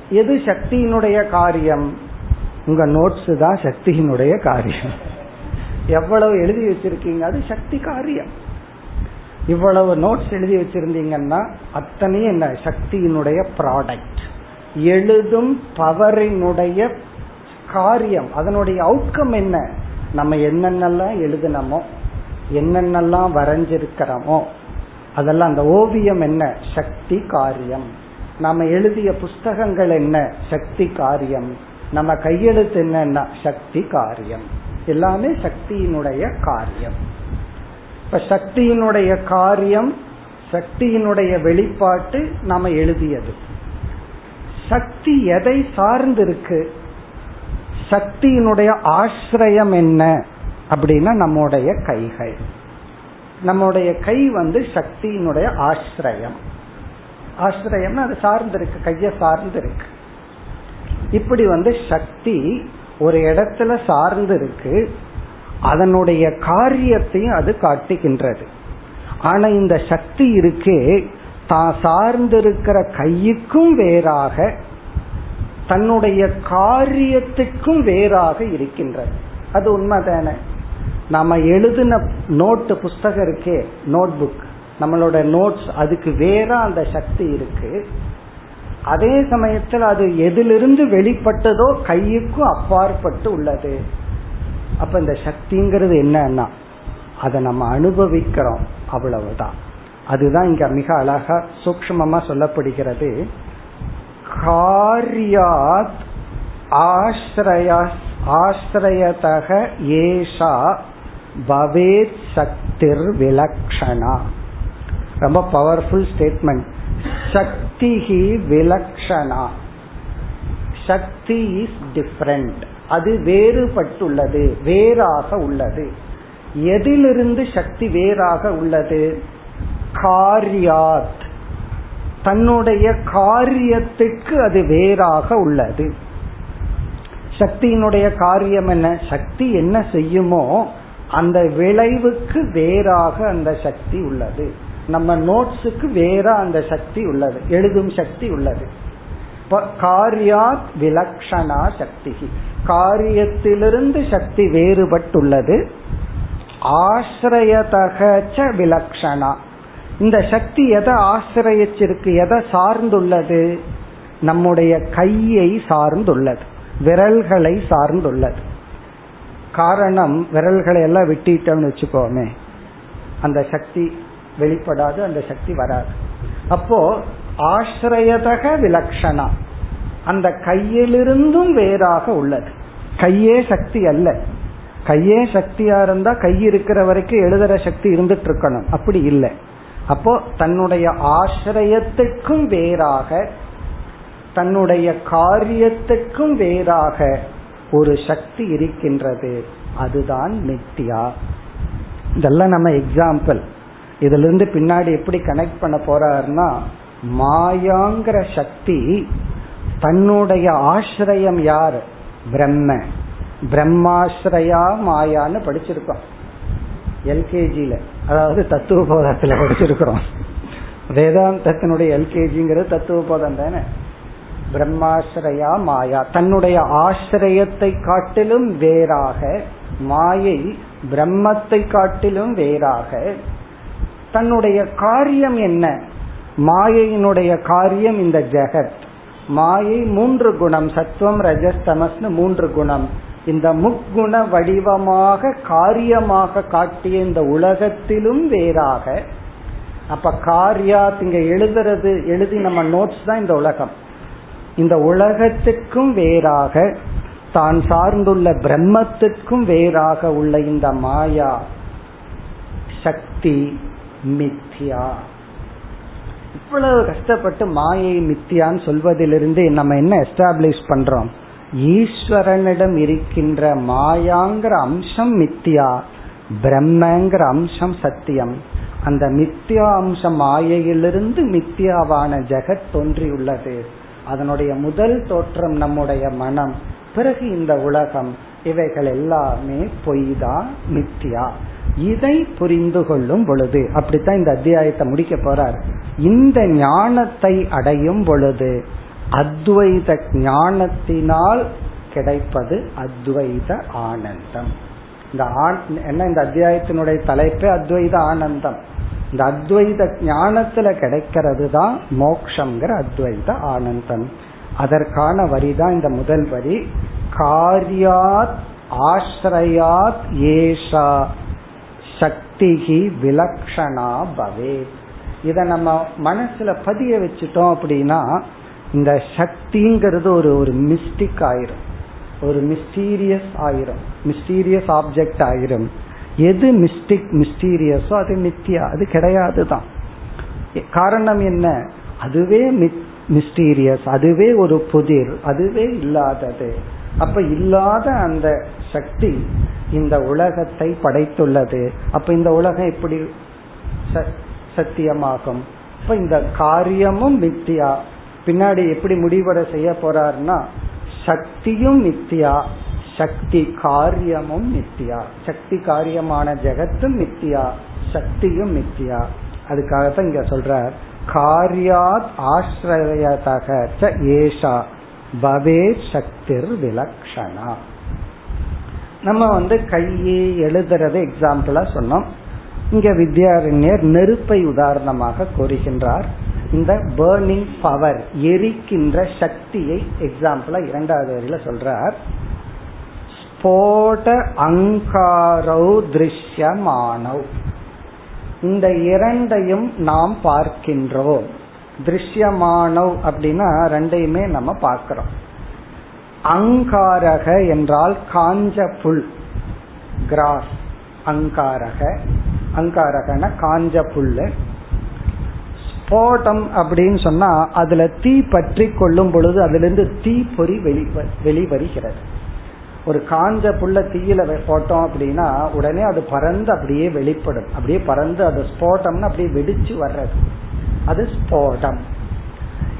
எது சக்தியினுடைய காரியம்? உங்க நோட்ஸ் தான் சக்தியினுடைய காரியம். எவ்வளவு எழுதி வச்சிருக்கீங்க? அது சக்தி காரியம். இவ்வளவு நோட்ஸ் எழுதி வச்சிருந்தீங்கன்னா அத்தனை என்ன? சக்தியினுடைய ப்ராடக்ட் எழுதும் பவரினுடைய காரியம். அதனுடைய அவுட்கம் என்ன? நம்ம என்னென்னலாம் எழுதினமோ என்னென்னலாம் வரைஞ்சிருக்கிறோமோ அதெல்லாம் அந்த ஓவியம் என்ன? சக்தி காரியம். நம்ம எழுதிய புஸ்தகங்கள் என்ன? சக்தி காரியம். நம்ம கையெழுத்து என்னன்னா சக்தி காரியம். எல்லாமே சக்தியினுடைய காரியம். இப்ப சக்தியினுடைய காரியம் சக்தியினுடைய வெளிப்பாட்டு நாம எழுதியது. சக்தி எதை சார்ந்து இருக்கு சக்தியினுடைய ஆசிரியம் என்ன அப்படின்னா நம்முடைய கைகள். நம்முடைய கை வந்து சக்தியினுடைய ஆசிரியம். ஆசிரியம்னா அது சார்ந்து இருக்கு கைய சார்ந்து இருக்கு இப்படி வந்து சக்தி ஒரு இடத்துல சார்ந்து இருக்கு அதனுடைய காரியத்தையும் அது காட்டுகின்றது. ஆனா இந்த சக்தி இருக்கே தான் சார்ந்திருக்கிற கையுக்கும் வேறாக தன்னுடைய காரியத்துக்கும் வேறாக இருக்கின்றது. அது உண்மை தானே நம்ம எழுதின நோட்டு புஸ்தகம் இருக்கே நோட் புக் நம்மளோட நோட்ஸ் அதுக்கு வேற அந்த சக்தி இருக்கு. அதே சமயத்தில் அது எதிலிருந்து வெளிப்பட்டதோ கையுக்கும் அப்பாற்பட்டு உள்ளது. அப்ப இந்த சக்திங்கிறது என்னன்னா அதை நம்ம அனுபவிக்கிறோம். அவ்வளவுதான். அதுதான் இங்க மிக அழகா சூக்மமா சொல்லப்படுகிறது. காரியாத் ஆசிரயா ஆசிரயதக ஏஷா பவேத் சக்திர் விலக்ஷணா. ரொம்ப பவர்ஃபுல் ஸ்டேட்மெண்ட் சக்தி விலக்ஷணா. சக்தி இஸ் டிஃபரண்ட் அது வேறுபட்டுள்ளது வேறாக உள்ளது. எதிலிருந்து சக்தி வேறாக உள்ளது? காரியாத். தன்னுடைய காரியத்துக்கு அது வேறாக உள்ளது. சக்தியினுடைய காரியம் என்ன? சக்தி என்ன செய்யுமோ அந்த விளைவுக்கு வேறாக அந்த சக்தி உள்ளது. நம்ம நோட்ஸுக்கு வேற அந்த சக்தி உள்ளது. எழுதும் சக்தி உள்ளது. காரியாத் விலக்ஷணா சக்தி காரியத்திலிருந்து சக்தி வேறுபட்டுள்ளது. ஆசிரியதக விலக்ஷணா. இந்த சக்தி எதை ஆசிரியச்சிருக்கு எதை சார்ந்துள்ளது? நம்முடைய கையை சார்ந்துள்ளது விரல்களை சார்ந்துள்ளது. காரணம் விரல்களை எல்லாம் வெட்டிட்டோம்னு வச்சுக்கோமே. அந்த சக்தி வெளிப்படாது அந்த சக்தி வராது. அப்போ ஆசிரியதக விலக்ஷணா. அந்த கையிலிருந்தும் வேறாக உள்ளது. கையே சக்தி அல்ல. கையே சக்தியா இருந்தா கை இருக்கிற வரைக்கும் எழுதுற சக்தி இருந்துட்டு இருக்கணும். அப்படி இல்லை. அப்போ தன்னுடைய ஆசிரியத்துக்கும் வேறாக தன்னுடைய காரியத்துக்கும் வேறாக ஒரு சக்தி இருக்கின்றது. அதுதான் நித்யா இதெல்லாம் நம்ம எக்ஸாம்பிள் இதுல இருந்து பின்னாடி எப்படி கனெக்ட் பண்ண போறாருன்னா மாயாங்கிற சக்தி தன்னுடைய ஆசிரியம் யார்? பிரம்ம. பிரம்மாஸ்ரயா மாயான்னு படிச்சிருக்கோம். எல்கேஜியில அதாவது தத்துவ போதத்துல படிச்சிருக்கிறோம். வேதாந்தத்தினுடைய எல்கேஜிங்கிறது தத்துவ போதம் தானே? பிரம்மாசிரயா மாயா. தன்னுடைய ஆசிரியத்தை காட்டிலும் வேறாக மாயை பிரம்மத்தை காட்டிலும் வேறாக தன்னுடைய காரியம் என்ன? மாயையினுடைய காரியம் இந்த ஜெகத். மாயை மூன்று குணம் சத்துவம் ரஜஸ்தமஸ்னு மூன்று குணம். இந்த முக்குண வடிவமாக காரியமாக காட்டிய இந்த உலகத்திலும் வேறாக அப்ப காரியா இங்க எழுதுறது எழுதி நம்ம நோட்ஸ் தான் இந்த உலகம். இந்த உலகத்துக்கும் வேறாக தான் சார்ந்துள்ள பிரம்மத்திற்கும் வேறாக உள்ள இந்த மாயா சக்தி மித்யா. இவ்வளவு கஷ்டப்பட்டு மாயை மித்தியான்னு சொல்வதிலிருந்து நம்ம என்ன எஸ்டாப்ளிஷ் பண்றோம்? ஈஸ்வரனிடம் இருக்கின்ற மாயாங்கிற அம்சம் மித்தியா பிரம்மங்கிற அம்சம் சத்தியம். அந்த மித்தியா அம்சம் மாயையிலிருந்து மித்தியாவான ஜெகத் தோன்றியுள்ளது. அதனுடைய முதல் தோற்றம் நம்முடைய மனம். பிறகு இந்த உலகம். இவைகள் எல்லாமே பொய்தான் மித்தியா. இதை புரிந்து கொள்ளும் பொழுது அப்படித்தான் இந்த அத்தியாயத்தை முடிக்க போறார். இந்த ஞானத்தை அடையும் பொழுது அத்வைத ஞானத்தினால் கிடைப்பது அத்வைத ஆனந்தம். இந்த என்ன இந்த அத்தியாயத்தினுடைய தலைப்பே அத்வைத ஆனந்தம். இந்த அத்வைத ஞானத்துல கிடைக்கிறது தான் மோக்ஷங்கிற அத்வைத ஆனந்தம். அதற்கான வரி தான் இந்த முதல் வரி. காரியாத் ஆசிரயாத் ஏஷா சக்திகி விலக்ஷணா பவே இத நம்ம மனசுல பதிய வச்சுட்டோம் அப்படின்னா இந்த சக்திங்கிறது ஒரு ஒரு மிஸ்டிக் ஆயிரும். ஒரு மிஸ்டீரியஸ் ஆயிரும். மிஸ்டீரியஸ் ஆப்ஜெக்ட் ஆயிரும். எது மிஸ்டிக் மிஸ்டீரியஸோ அது மித்தியா? அது கிடையாது தான் காரணம் என்ன? அதுவே மிஸ்டீரியஸ் அதுவே ஒரு புதிர் அதுவே இல்லாதது. அப்ப இல்லாத அந்த சக்தி இந்த உலகத்தை படைத்துள்ளது. அப்ப இந்த உலகம் எப்படி சத்தியமாகும்? இப்ப இந்த காரியமும் மித்தியா? பின்னாடி எப்படி முடிவடை செய்ய போறாருன்னா சக்தியும் நித்தியா சக்தி காரியமும் நித்தியா சக்தி காரியமான ஜெகத்தும் நித்தியா சக்தியும் நித்தியா அதுக்காகத்தான் இங்க சொல்ற காரியாத் ஆசிரியதக ஏஷா பவே சக்திர் விலக்ஷணா. நம்ம வந்து கையை எழுதுறத எக்ஸாம்பிளா சொன்னோம். இங்க வித்யாரண்யர் நெருப்பை உதாரணமாக கூறுகின்றார். இந்த பேர்னிங் பவர் எரிக்கின்ற சக்தியை எக்ஸாம்பிளா இரண்டாவது வரியில சொல்றார். ஸ்போட அங்காரௌ திருஷ்யமானவ் இந்த இரண்டையும் நாம் பார்க்கின்றோம். திருஷ்யமானவ் அப்படின்னா ரெண்டையுமே நம்ம பார்க்கிறோம். அங்காரக என்றால் காஞ்ச புல் கிராஸ் அங்காரக. அங்காரகன காஞ்ச புல்லு. ஸ்போடம் அப்படின்னு சொன்னா அதுல தீ பற்றி கொள்ளும் பொழுது அதுல இருந்து தீ பொறி வெளி வெளிவருகிறது. ஒரு காஞ்ச புல்ல தீயில போட்டோம் அப்படின்னா உடனே அது பறந்து அப்படியே வெளிப்படும். அப்படியே பறந்து அது ஸ்போட்டம்னு அப்படியே வெடிச்சு வர்றது. அது ஸ்போடம்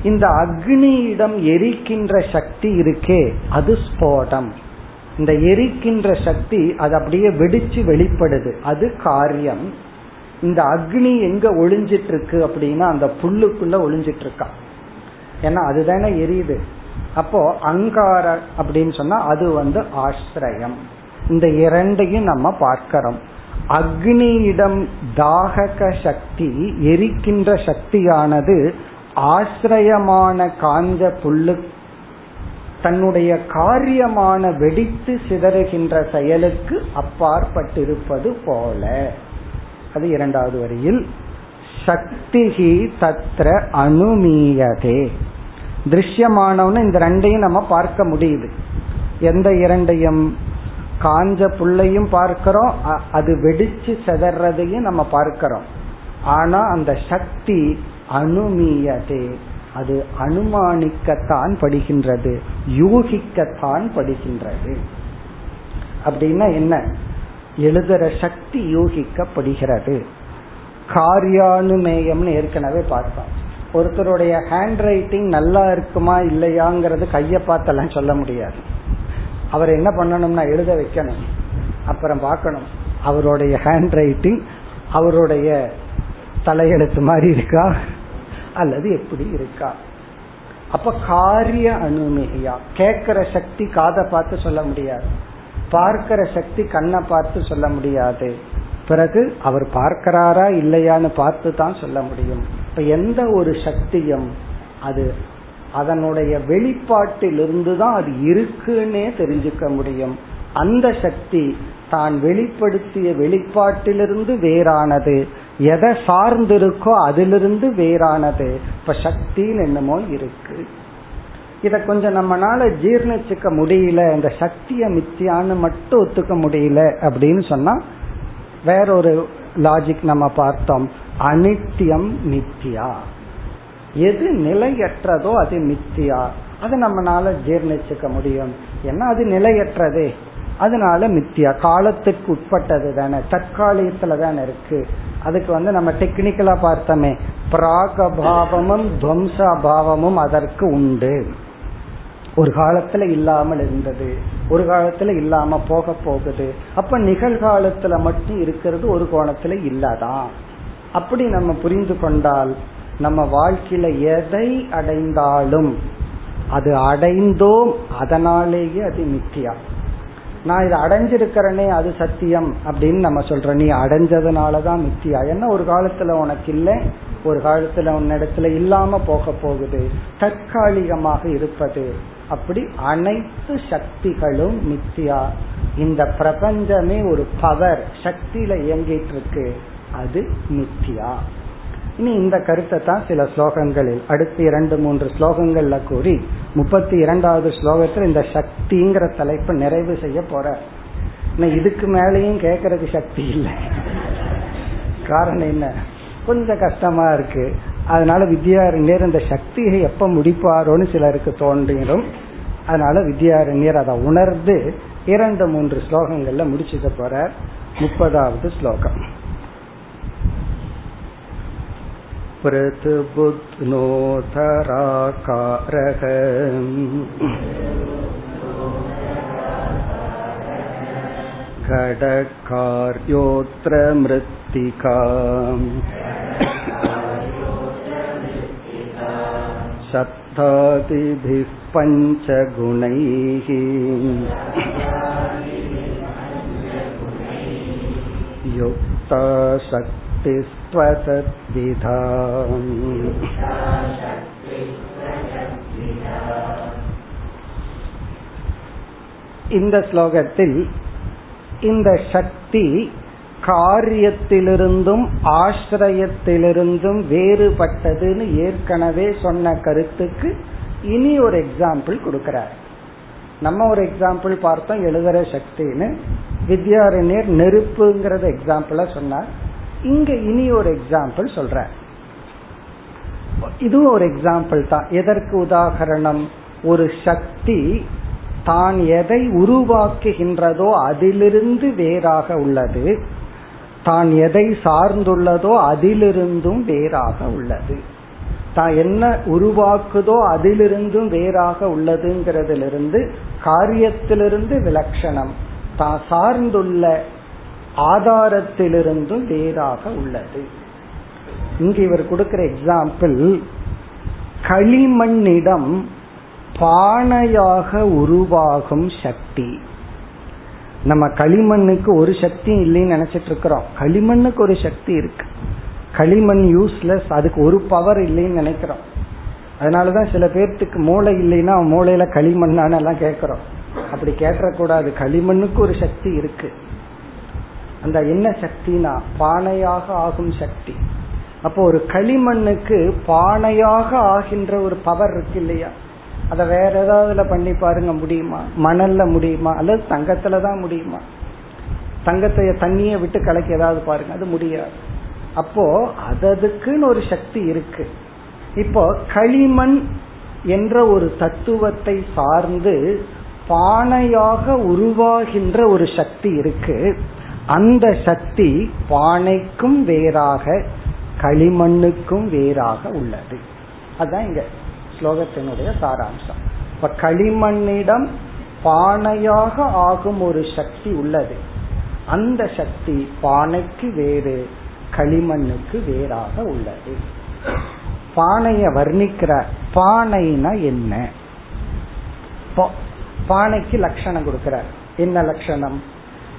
இந்த அக்னியிடம் எரிக்கின்ற சக்தி இருக்கே அது ஸ்போடம் இந்த எரிக்கின்ற சக்தி அது அப்படியே வெடிச்சு வெளிப்படுது. அது காரியம். இந்த அக்னி எங்க ஒளிஞ்சிட்டு இருக்கு அப்படின்னா அந்த புல்லுக்குள்ள ஒளிஞ்சிட்டு இருக்கான் ஏன்னா அதுதானே எரியுது. அப்போ அங்கார அப்படின்னு சொன்னா அது வந்து ஆசிரியம். இந்த இரண்டையும் நம்ம பார்க்கிறோம். அக்னியிடம் தாகக சக்தி எரிக்கின்ற சக்தியானது ஆசிரியமான காஞ்ச புல்லு தன்னுடைய காரியமான வெடித்து சிதறுகின்ற செயலுக்கு அப்பாற்பட்டிருப்பது போல. அது இரண்டாவது வரியில் சக்திகி தத்ர அனுமீயதே. திருஷ்யமானவன இந்த ரெண்டையும் நம்ம பார்க்க முடியுது. எந்த இரண்டையும்? காஞ்ச புள்ளையும் பார்க்கிறோம் அது வெடிச்சு செதறதையும் நம்ம பார்க்கிறோம். ஆனா அந்த சக்தி அனுமீயதே. அது அனுமானிக்கத்தான் படுகின்றது யூகிக்கத்தான் படுகின்றது. அப்படின்னா என்ன? எழுதுற சக்தி யூகிக்கப்படுகிறது. காரியானுமேயம்னு ஏற்கனவே பார்த்தோம். ஒருத்தருடைய ஹேண்ட் ரைட்டிங் நல்லா இருக்குமா இல்லையாங்கிறது கையை பார்த்தெல்லாம் சொல்ல முடியாது. அவர் என்ன பண்ணணும்னா எழுத வைக்கணும். அப்புறம் பார்க்கணும். அவருடைய ஹேண்ட் ரைட்டிங் அவருடைய தலையெழுத்து மாதிரி இருக்கா? அல்லது எப்படி இருக்கா? அப்ப காரிய அனுமதியா கேட்கிற சக்தி காதை பார்த்து சொல்ல முடியாது. பார்க்கிற சக்தி கண்ணை பார்த்து சொல்ல முடியாது. பிறகு அவர் பார்க்கிறாரா இல்லையான்னு பார்த்து தான் சொல்ல முடியும். இப்ப எந்த ஒரு சக்தியும் அது அதனுடைய வெளிப்பாட்டிலிருந்து தான் அது இருக்குன்னே தெரிஞ்சுக்க முடியும். அந்த சக்தி தான் வெளிப்படுத்திய வெளிப்பாட்டிலிருந்து வேறானது. எதை சார்ந்திருக்கோ அதிலிருந்து வேறானது. இப்ப சக்தின்னு என்னமோ இருக்கு. இத கொஞ்சம் நம்மனால ஜீர்ணிச்சுக்க முடியல இந்த சக்திய மித்தியான்னு மட்டும் ஒத்துக்க முடியல அப்படின்னு சொன்னா வேறொரு லாஜிக் நம்ம பார்த்தோம். அனித்தியம் நித்தியா எது நிலையற்றதோ அது மித்தியா. அது நம்மனால ஜீர்ணிச்சுக்க முடியும். ஏன்னா அது நிலையற்றதே. அதனால மித்தியா. காலத்துக்கு உட்பட்டது தானே. தற்காலிகத்துல தானே இருக்கு. அதுக்கு வந்து நம்ம டெக்னிக்கலா பார்த்தோமே. பிராகபாவமும் துவம்சாபாவமும் அதற்கு உண்டு. ஒரு காலத்துல இல்லாமல் இருந்தது. ஒரு காலத்துல இல்லாம போக போகுது. அப்ப நிகழ்காலத்துல மட்டும் இருக்கிறது ஒரு கோணத்துல இல்லதான். அப்படி நம்ம புரிந்து கொண்டால் நம்ம வாழ்க்கையில எதை அடைந்தாலும் அது அடைந்தோம் அதனாலேயே அது மித்தியா. நான் இதை அடைஞ்சிருக்கிறேனே அது சத்தியம் அப்படின்னு நம்ம சொல்றோம். நீ அடைஞ்சதுனாலதான் மித்தியா. என்ன ஒரு காலத்துல உனக்கு இல்லை ஒரு காலத்துல உன்னிடத்துல இல்லாம போக போகுது. தற்காலிகமாக இருப்பது அப்படி அனைத்து சக்திகளும் மித்தியா இந்த பிரபஞ்சமே ஒரு பவர் சக்தியில இயங்கிட்டு இருக்கு அது மித்தியா இனி இந்த கருத்தை தான் சில ஸ்லோகங்களில் அடுத்து இரண்டு மூன்று ஸ்லோகங்கள்ல கூறி முப்பத்தி இரண்டாவது ஸ்லோகத்தில் இந்த சக்திங்கிற தலைப்பை நிறைவு செய்ய போற இதுக்கு மேலேயும் கேட்கறதுக்கு சக்தி இல்லை. காரணம் என்ன? கொஞ்சம் கஷ்டமா இருக்கு. அதனால வித்யாரண்யர் இந்த சக்தியை எப்ப முடிப்பாரோன்னு சிலருக்கு தோன்றிடும் அதனால வித்யாரண்யர் அதை உணர்ந்து இரண்டு மூன்று ஸ்லோகங்கள்ல முடிச்சுக்க போற முப்பதாவது ஸ்லோகம் पृथुबुध्नोतराकारः घटकार्योऽत्र मृत्तिका शब्दादिभिः पञ्चगुणैः युक्ता शक्तिस्त्वतद्विधा இந்த ஸ்லோகத்தில் இந்த சக்தி காரியத்திலிருந்தும் ஆசிரியத்திலிருந்தும் வேறுபட்டதுன்னு ஏற்கனவே சொன்ன கருத்துக்கு இனி ஒரு எக்ஸாம்பிள் கொடுக்கிறார். நம்ம ஒரு எக்ஸாம்பிள் பார்த்தோம் எழுதுற சக்தின்னு. வித்யாரண்யர் நெருப்புங்கிறத எக்ஸாம்பிளா சொன்னார். இங்க இனி ஒரு எக்ஸாம்பிள் சொல்ற இதுவும் ஒரு எக்ஸாம்பிள் தான். எதற்கு உதாகரணம்? ஒரு சக்தி தான் எதை உருவாக்குகின்றதோ அதிலிருந்து வேறாக உள்ளது. தான் எதை சார்ந்துள்ளதோ அதிலிருந்தும் வேறாக உள்ளது. தான் என்ன உருவாக்குதோ அதிலிருந்தும் வேறாக உள்ளதுங்கிறதிலிருந்து காரியத்திலிருந்து விலட்சணம் தான் சார்ந்துள்ள ஆதாரத்திலிருந்தும் வேறாக உள்ளது. இங்கு இவர் கொடுக்கிற எக்ஸாம்பிள் களிமண்ணிடம் பானையாக உருவாகும் சக்தி. நம்ம களிமண்ணுக்கு ஒரு சக்தி இல்லைன்னு நினைச்சிட்டு இருக்கிறோம். களிமண்ணுக்கு ஒரு சக்தி இருக்கு. களிமண் யூஸ்லெஸ் அதுக்கு ஒரு பவர் இல்லைன்னு நினைக்கிறோம். அதனாலதான் சில பேர்த்துக்கு மூளை இல்லைன்னா மூளையில களிமண்ணான எல்லாம் கேட்கிறோம். அப்படி கேட்டக்கூடாது களிமண்ணுக்கு ஒரு சக்தி இருக்கு. அந்த என்ன சக்தினா? பானையாக ஆகும் சக்தி. அப்போ ஒரு களிமண்ணுக்கு பானையாக ஆகின்ற ஒரு பவர் இருக்கு இல்லையா? அத வேற ஏதாவதுல பண்ணி பாருங்க முடியுமா? மணல்ல முடியுமா? அல்லது தங்கத்துல தான் முடியுமா? தங்கத்தை தண்ணியை விட்டு கலக்கி ஏதாவது பாருங்க அது முடியாது. அப்போ அததுக்குன்னு ஒரு சக்தி இருக்கு. இப்போ களிமண் என்ற ஒரு தத்துவத்தை சார்ந்து பானையாக உருவாகின்ற ஒரு சக்தி இருக்கு. அந்த சக்தி பானைக்கும் வேறாக களிமண்ணுக்கும் வேறாக உள்ளது. அதுதான் இங்க ஸ்லோகத்தினுடைய சாராம்சம். இப்ப களிமண்ணிடம் பானையாக ஆகும் ஒரு சக்தி உள்ளது. அந்த சக்தி பானைக்கு வேறு களிமண்ணுக்கு வேறாக உள்ளது. பானைய வர்ணிக்கிற பானைனா என்ன? பானைக்கு லட்சணம் கொடுக்கிறார். என்ன லட்சணம்?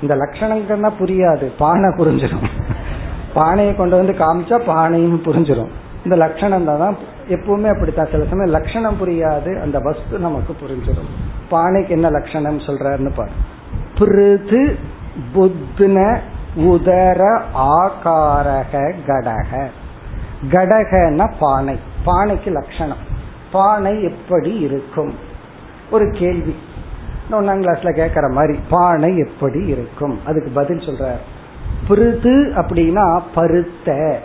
இந்த லட்சணங்கிறதா புரியாது. பானை புரிஞ்சிடும் பானையை கொண்டு வந்து காமிச்சா பானையும் புரிஞ்சிடும் இந்த லட்சணம் தான் எப்பவுமே அப்படித்தான் சில சமயம் லட்சணம் புரியாது. அந்த வஸ்து நமக்கு புரிஞ்சிடும். பானைக்கு என்ன லட்சணம் சொல்றாருன்னு பாரு. பிருது புத்ன உதர ஆகாரக கடக. கடகன பானை. பானைக்கு லட்சணம். பானை எப்படி இருக்கும்? ஒரு கேள்வி. ஒன்னாம் கிளாஸ்ல கேக்குற மாதிரி பானை எப்படி இருக்கும்? அதுக்கு பதில் சொல்ற பிருது அப்படின்னா பருத்த.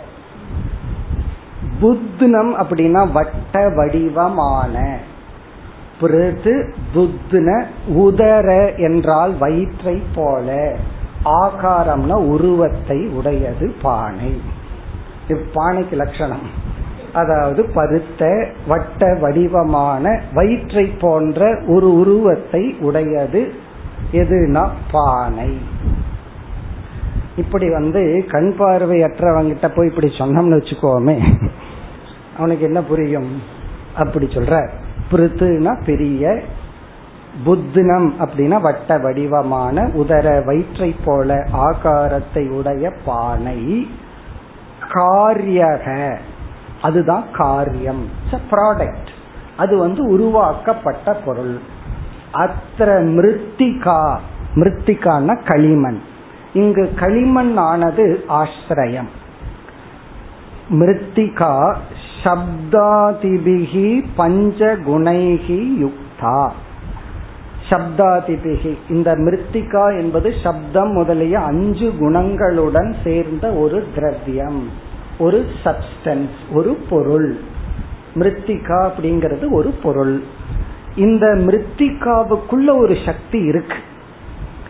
புத்னம் அப்படின்னா வட்ட வடிவமான. பிருது புத்ன உதர என்றால் வயிற்றை போல. ஆகாரம்னா உருவத்தை உடையது பானை. பானைக்கு லட்சணம். அதாவது பருத்த வட்ட வடிவமான வயிற்றை போன்ற ஒரு உருவத்தை உடையது எதுனா பானை. இப்படி வந்து கண் பார்வையற்றவங்கிட்ட போய் இப்படி சொன்னோம்னு வச்சுக்கோமே. அவனுக்கு என்ன புரியும்? அப்படி சொல்ற பிருத்துனா பெரிய புத்தினம் அப்படின்னா வட்ட வடிவமான உதர வயிற்றை போல ஆகாரத்தை உடைய பானை. காரியக. அதுதான் காரியம். ப்ராடக்ட் அது வந்து உருவாக்கப்பட்ட பொருள். அத்திர மிருத்திகா. மிருத்திகான களிமண். இங்கு களிமண் ஆனது ஆசிரயம். மிருத்திகா சப்தாதிபிகி பஞ்சகுணைகி யுக்தா. சப்தாதிபிகி இந்த மிருத்திகா என்பது சப்தம் முதலிய அஞ்சு குணங்களுடன் சேர்ந்த ஒரு திரவியம் ஒரு சப்ஸ்டன்ஸ் ஒரு பொருள். மிருத்திகா அப்படிங்கிறது ஒரு பொருள். இந்த மிருத்திகாவுக்குள்ள ஒரு சக்தி இருக்கு.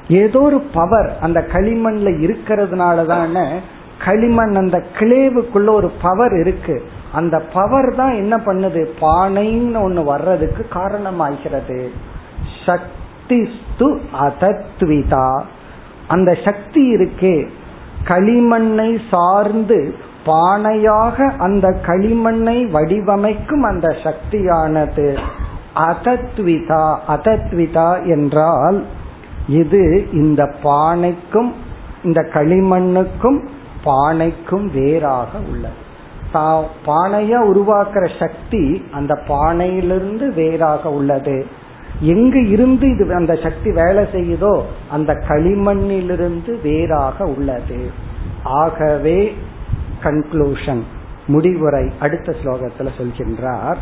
ஏதோ ஒரு பவர் அந்த களிமண்ல இருக்கிறதுனால தானே களிமண் அந்த கிளேவுக்குள்ள ஒரு பவர் இருக்கு. அந்த பவர் தான் என்ன பண்ணுது? பானைன்னு ஒண்ணு வர்றதுக்கு காரணமாகிறது. சக்தி அதத்விதா. அந்த சக்தி இருக்கே. களிமண்ணை சார்ந்து பானையாக அந்த களிமண்ணை வடிவமைக்கும் அந்த சக்தியானது. அதத்விதா. அதத்விதா என்றால் இது இந்த பானைக்கும் இந்த களிமண்ணுக்கும் பானைக்கும் வேறாக உள்ளது. பானையா உருவாக்குற சக்தி அந்த பானையிலிருந்து வேறாக உள்ளது எங்கு இருந்து இது அந்த சக்தி வேலை செய்யுதோ அந்த களிமண்ணிலிருந்து வேறாக உள்ளது ஆகவே கன்க்ளூஷன் முடிவுரை அடுத்த ஸ்லோகத்துல சொல்கின்றார்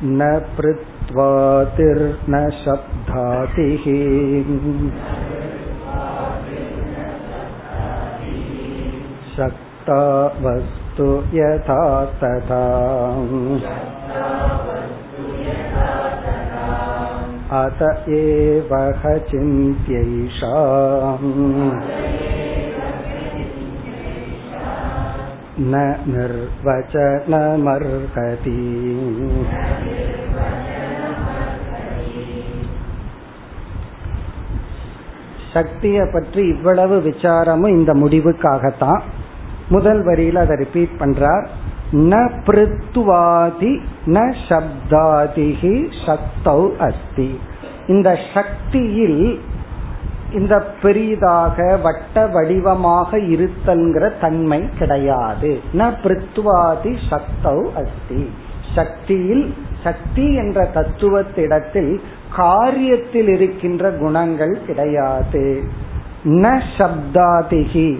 न पृत्वातिर्न शब्दातिः शक्ता वस्तु यथा तथा अत एव चिन्त्यैषा न निर्वचनमर्हति சக்தியை பற்றி இவ்வளவு விசாரமும் இந்த முடிவுக்காகத்தான் முதல் வரியில் அதை ரிப்பீட் பண்றார். ந பிருத்வாதி ந சப்தாதிகி சக்தௌ அஸ்தி. இந்த சக்தியில் இந்த பெரிதாக வட்ட வடிவமாக இருத்தல்ங்கிற தன்மை கிடையாது. ந பிருத்வாதி சக்தௌ அஸ்தி. சக்தியில் சக்தி என்ற தத்துவத்திடத்தில் காரியத்தில் இருக்கின்ற குணங்கள் கிடையாது. ந சப்தாதிகி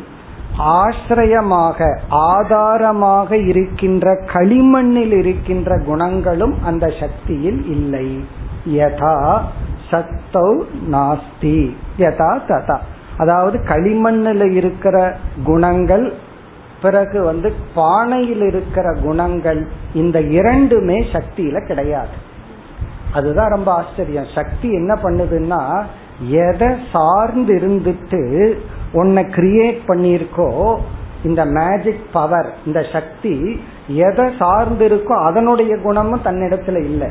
ஆசிரியமாக ஆதாரமாக இருக்கின்ற களிமண்ணில் இருக்கின்ற குணங்களும் அந்த சக்தியில் இல்லை. யதா சத்தௌ நாஸ்தி. யதா ததா. அதாவது களிமண்ணில் இருக்கிற குணங்கள் பிறகு வந்து பானையில் இருக்கிற குணங்கள் இந்த இரண்டுமே சக்தியில கிடையாது. அதுதான் ரொம்ப ஆச்சரியம். சக்தி என்ன பண்ணுதுன்னா எதை சார்ந்து இருந்துட்டு உன்னை கிரியேட் பண்ணியிருக்கோ இந்த மேஜிக் பவர் இந்த சக்தி எதை சார்ந்து இருக்கோ அதனுடைய குணமும் தன்னிடத்துல இல்லை.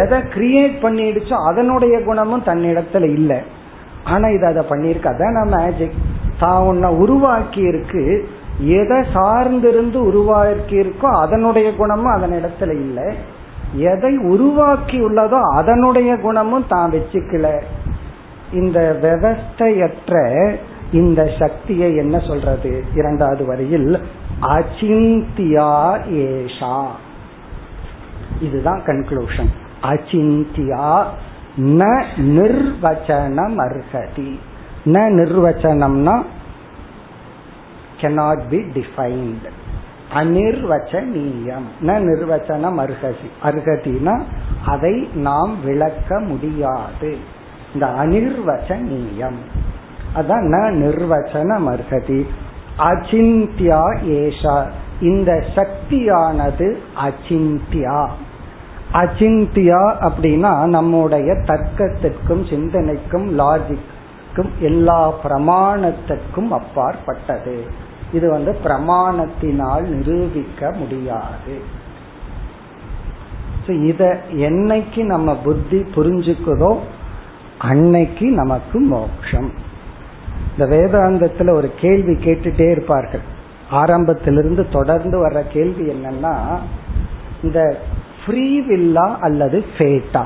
எதை கிரியேட் பண்ணிடுச்சோ அதனுடைய குணமும் தன்னிடத்துல இல்லை. ஆனா இது அதை பண்ணிருக்கு அதான் மேஜிக் தான் உன்னை உருவாக்கி இருக்கு எதை சார்ந்திருந்து உருவாக்கி இருக்கோ அதனுடைய குணமும் அதன் இடத்துல இல்லை. எதை உருவாக்கி உள்ளதோ அதனுடைய குணமும் தான் வச்சுக்கல. இந்த விவஸ்தையற்ற இந்த சக்தியை என்ன சொல்றது? இரண்டாவது வரியில் அச்சிந்தியா ஏஷா. இதுதான் கன்க்ளூஷன் அச்சிந்தியா ந நிர்வச்சனம் அர்ஹதி ந நிர்வச்சனம்னா கெனாட் பி டிஃபைன்ட் அனிர்வச்சனீயம் ந நிர்வச்சனம் அர்ஹதி அர்ஹதினா அதை நாம் விளக்க முடியாது. இந்த அனிர்வச்சனீயம் அதான் ந நிர்வச்சனம் அர்ஹதி. அச்சிந்தியா ஏஷா. இந்த சக்தியானது அச்சிந்தியா. அச்சிந்தியா அப்படின்னா நம்முடைய தர்க்கத்திற்கும் சிந்தனைக்கும் லாஜிக்கும் எல்லா பிரமாணத்திற்கும் அப்பாற்பட்டது. இது வந்து பிரமாணத்தினால் நிரூபிக்க முடியாது. இத என்னைக்கு நம்ம புத்தி புரிஞ்சுக்குதோ அன்னைக்கு நமக்கு மோட்சம் இந்த வேதாந்தத்துல ஒரு கேள்வி கேட்டுட்டே இருப்பார்கள். ஆரம்பத்திலிருந்து தொடர்ந்து வர்ற கேள்வி என்னன்னா இந்த ஃப்ரீ வில்லா அல்லது ஃபேட்டா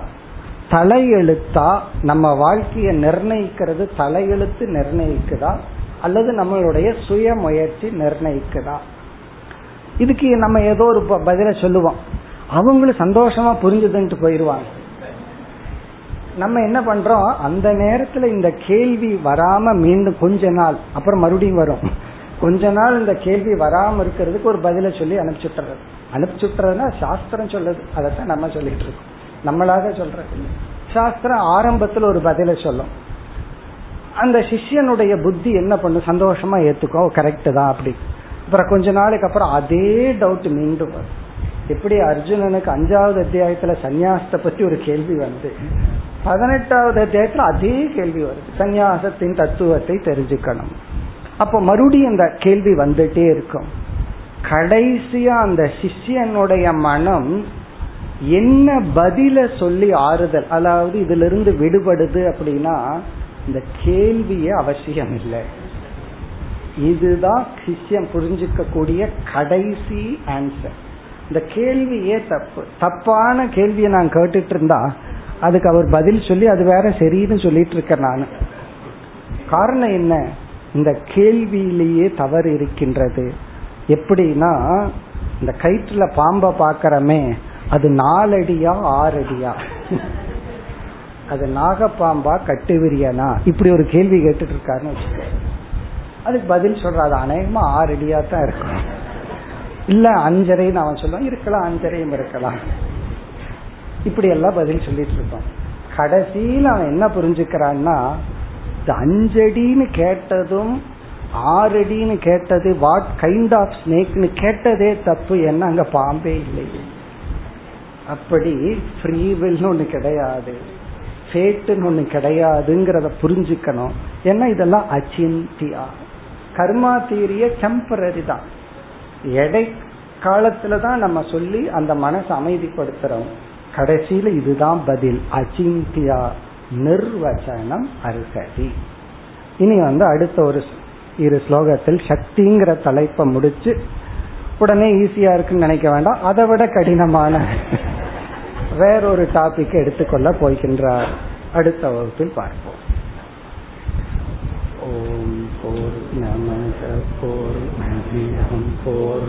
தலையெழுத்தா நம்ம வாழ்க்கையை நிர்ணயிக்கிறது தலையெழுத்து நிர்ணயிக்குதா? அல்லது நம்மளுடைய சுய முயற்சி நிர்ணயிக்குதா? இதுக்கு நம்ம ஏதோ ஒரு பதில சொல்லுவோம். அவங்களும் சந்தோஷமா புரிஞ்சுதுன்ட்டு போயிருவாங்க. நம்ம என்ன பண்றோம்? அந்த நேரத்துல இந்த கேள்வி வராம மீண்டும் கொஞ்ச நாள் அப்புறம் மறுபடியும் வரும். கொஞ்ச நாள் இந்த கேள்வி வராம இருக்கிறதுக்கு ஒரு பதில சொல்லி அனுப்பிச்சுட்டுறது. அனுப்பிச்சுட்டுறதுன்னா சாஸ்திரம் சொல்லுது. அதைத்தான் நம்ம சொல்லிட்டு இருக்கோம். நம்மளாக சொல்றது. சாஸ்திரம் ஆரம்பத்துல ஒரு பதில சொல்லும். அந்த சிஷ்யனுடைய புத்தி என்ன பண்ணும் சந்தோஷமா ஏத்துக்கோ கரெக்ட் தான் அப்படி அப்புறம் கொஞ்ச நாளைக்கு அப்புறம் அதே டவுட் மீண்டும் வரும். எப்படி அர்ஜுனனுக்கு அஞ்சாவது அத்தியாயத்துல சன்னியாசத்தை பத்தி ஒரு கேள்வி வந்து? பதினெட்டாவது அத்தியாயத்துல அதே கேள்வி வருது. சந்நியாசத்தின் தத்துவத்தை தெரிஞ்சுக்கணும். அப்ப மறுபடியும் இந்த கேள்வி வந்துட்டே இருக்கும். கடைசியா அந்த சிஷ்யனுடைய மனம் என்ன பதில சொல்லி ஆறுதல் அதாவது இதுல இருந்து விடுபடுது அப்படின்னா இந்த கேள்வியே அவசியம் இல்லை. இதுதான் சிஷ்யம் புரிஞ்சுக்க கூடிய கடைசி ஆன்சர் இந்த கேள்வியே தப்பு. தப்பான கேள்வியை நான் கேட்டுட்டு இருந்தா அதுக்கு அவர் பதில் சொல்லி அது வேற சரின்னு சொல்லிட்டு இருக்கேன் நான். காரணம் என்ன? இந்த கேள்வியிலேயே தவறு இருக்கின்றது. எப்படின்னா இந்த கயிற்றுல பாம்பை பாக்கிறமே அது நாலடியா ஆறடியா? அது நாகப்பாம்பா கட்டுவிரியனா? இப்படி ஒரு கேள்வி கேட்டுட்டு இருக்காருன்னு வச்சுக்கோங்க. அதுக்கு பதில் சொல்ற அது அநேகமா ஆறடியா தான் இருக்கும். இல்ல அஞ்சரைன்னு அவன் சொல்லுவான். இருக்கலாம் அஞ்சரையும் இருக்கலாம். இப்படி எல்லாம் பதில் சொல்லிட்டு இருப்பான் கடைசியில் அவன் என்ன புரிஞ்சுக்கிறான்னா அஞ்சடின்னு கேட்டதும் ஆறடின்னு கேட்டது வாட் கைண்ட் ஆஃப் ஸ்னேக்னு கேட்டதே தப்பு என்ன அங்க பாம்பே இல்லை. அப்படி ஃப்ரீவில்னு ஒன்று கிடையாது. ஃபேட்டுன்னு ஒன்று கிடையாதுங்கிறத புரிஞ்சுக்கணும். ஏன்னா இதெல்லாம் அச்சிந்தியா. கர்மா தீரிய டெம்பரரி தான். எடை காலத்துல தான் நம்ம சொல்லி அந்த மனசை அமைதிப்படுத்துறோம். கடைசியில இதுதான் பதில். அச்சிந்தியா நிர்வச்சனம் அருகதி இனி வந்து அடுத்த ஒரு இரு ஸ்லோகத்தில் சக்திங்கிற தலைப்பை முடிச்சு உடனே ஈஸியா இருக்குன்னு நினைக்க வேண்டாம். அதை விட கடினமான வேறொரு டாபிக் எடுத்துக்கொள்ள போகின்றார். அடுத்த வகுப்பில் பார்ப்போம். ஓம் போர் நமத போர் நமியம் போர்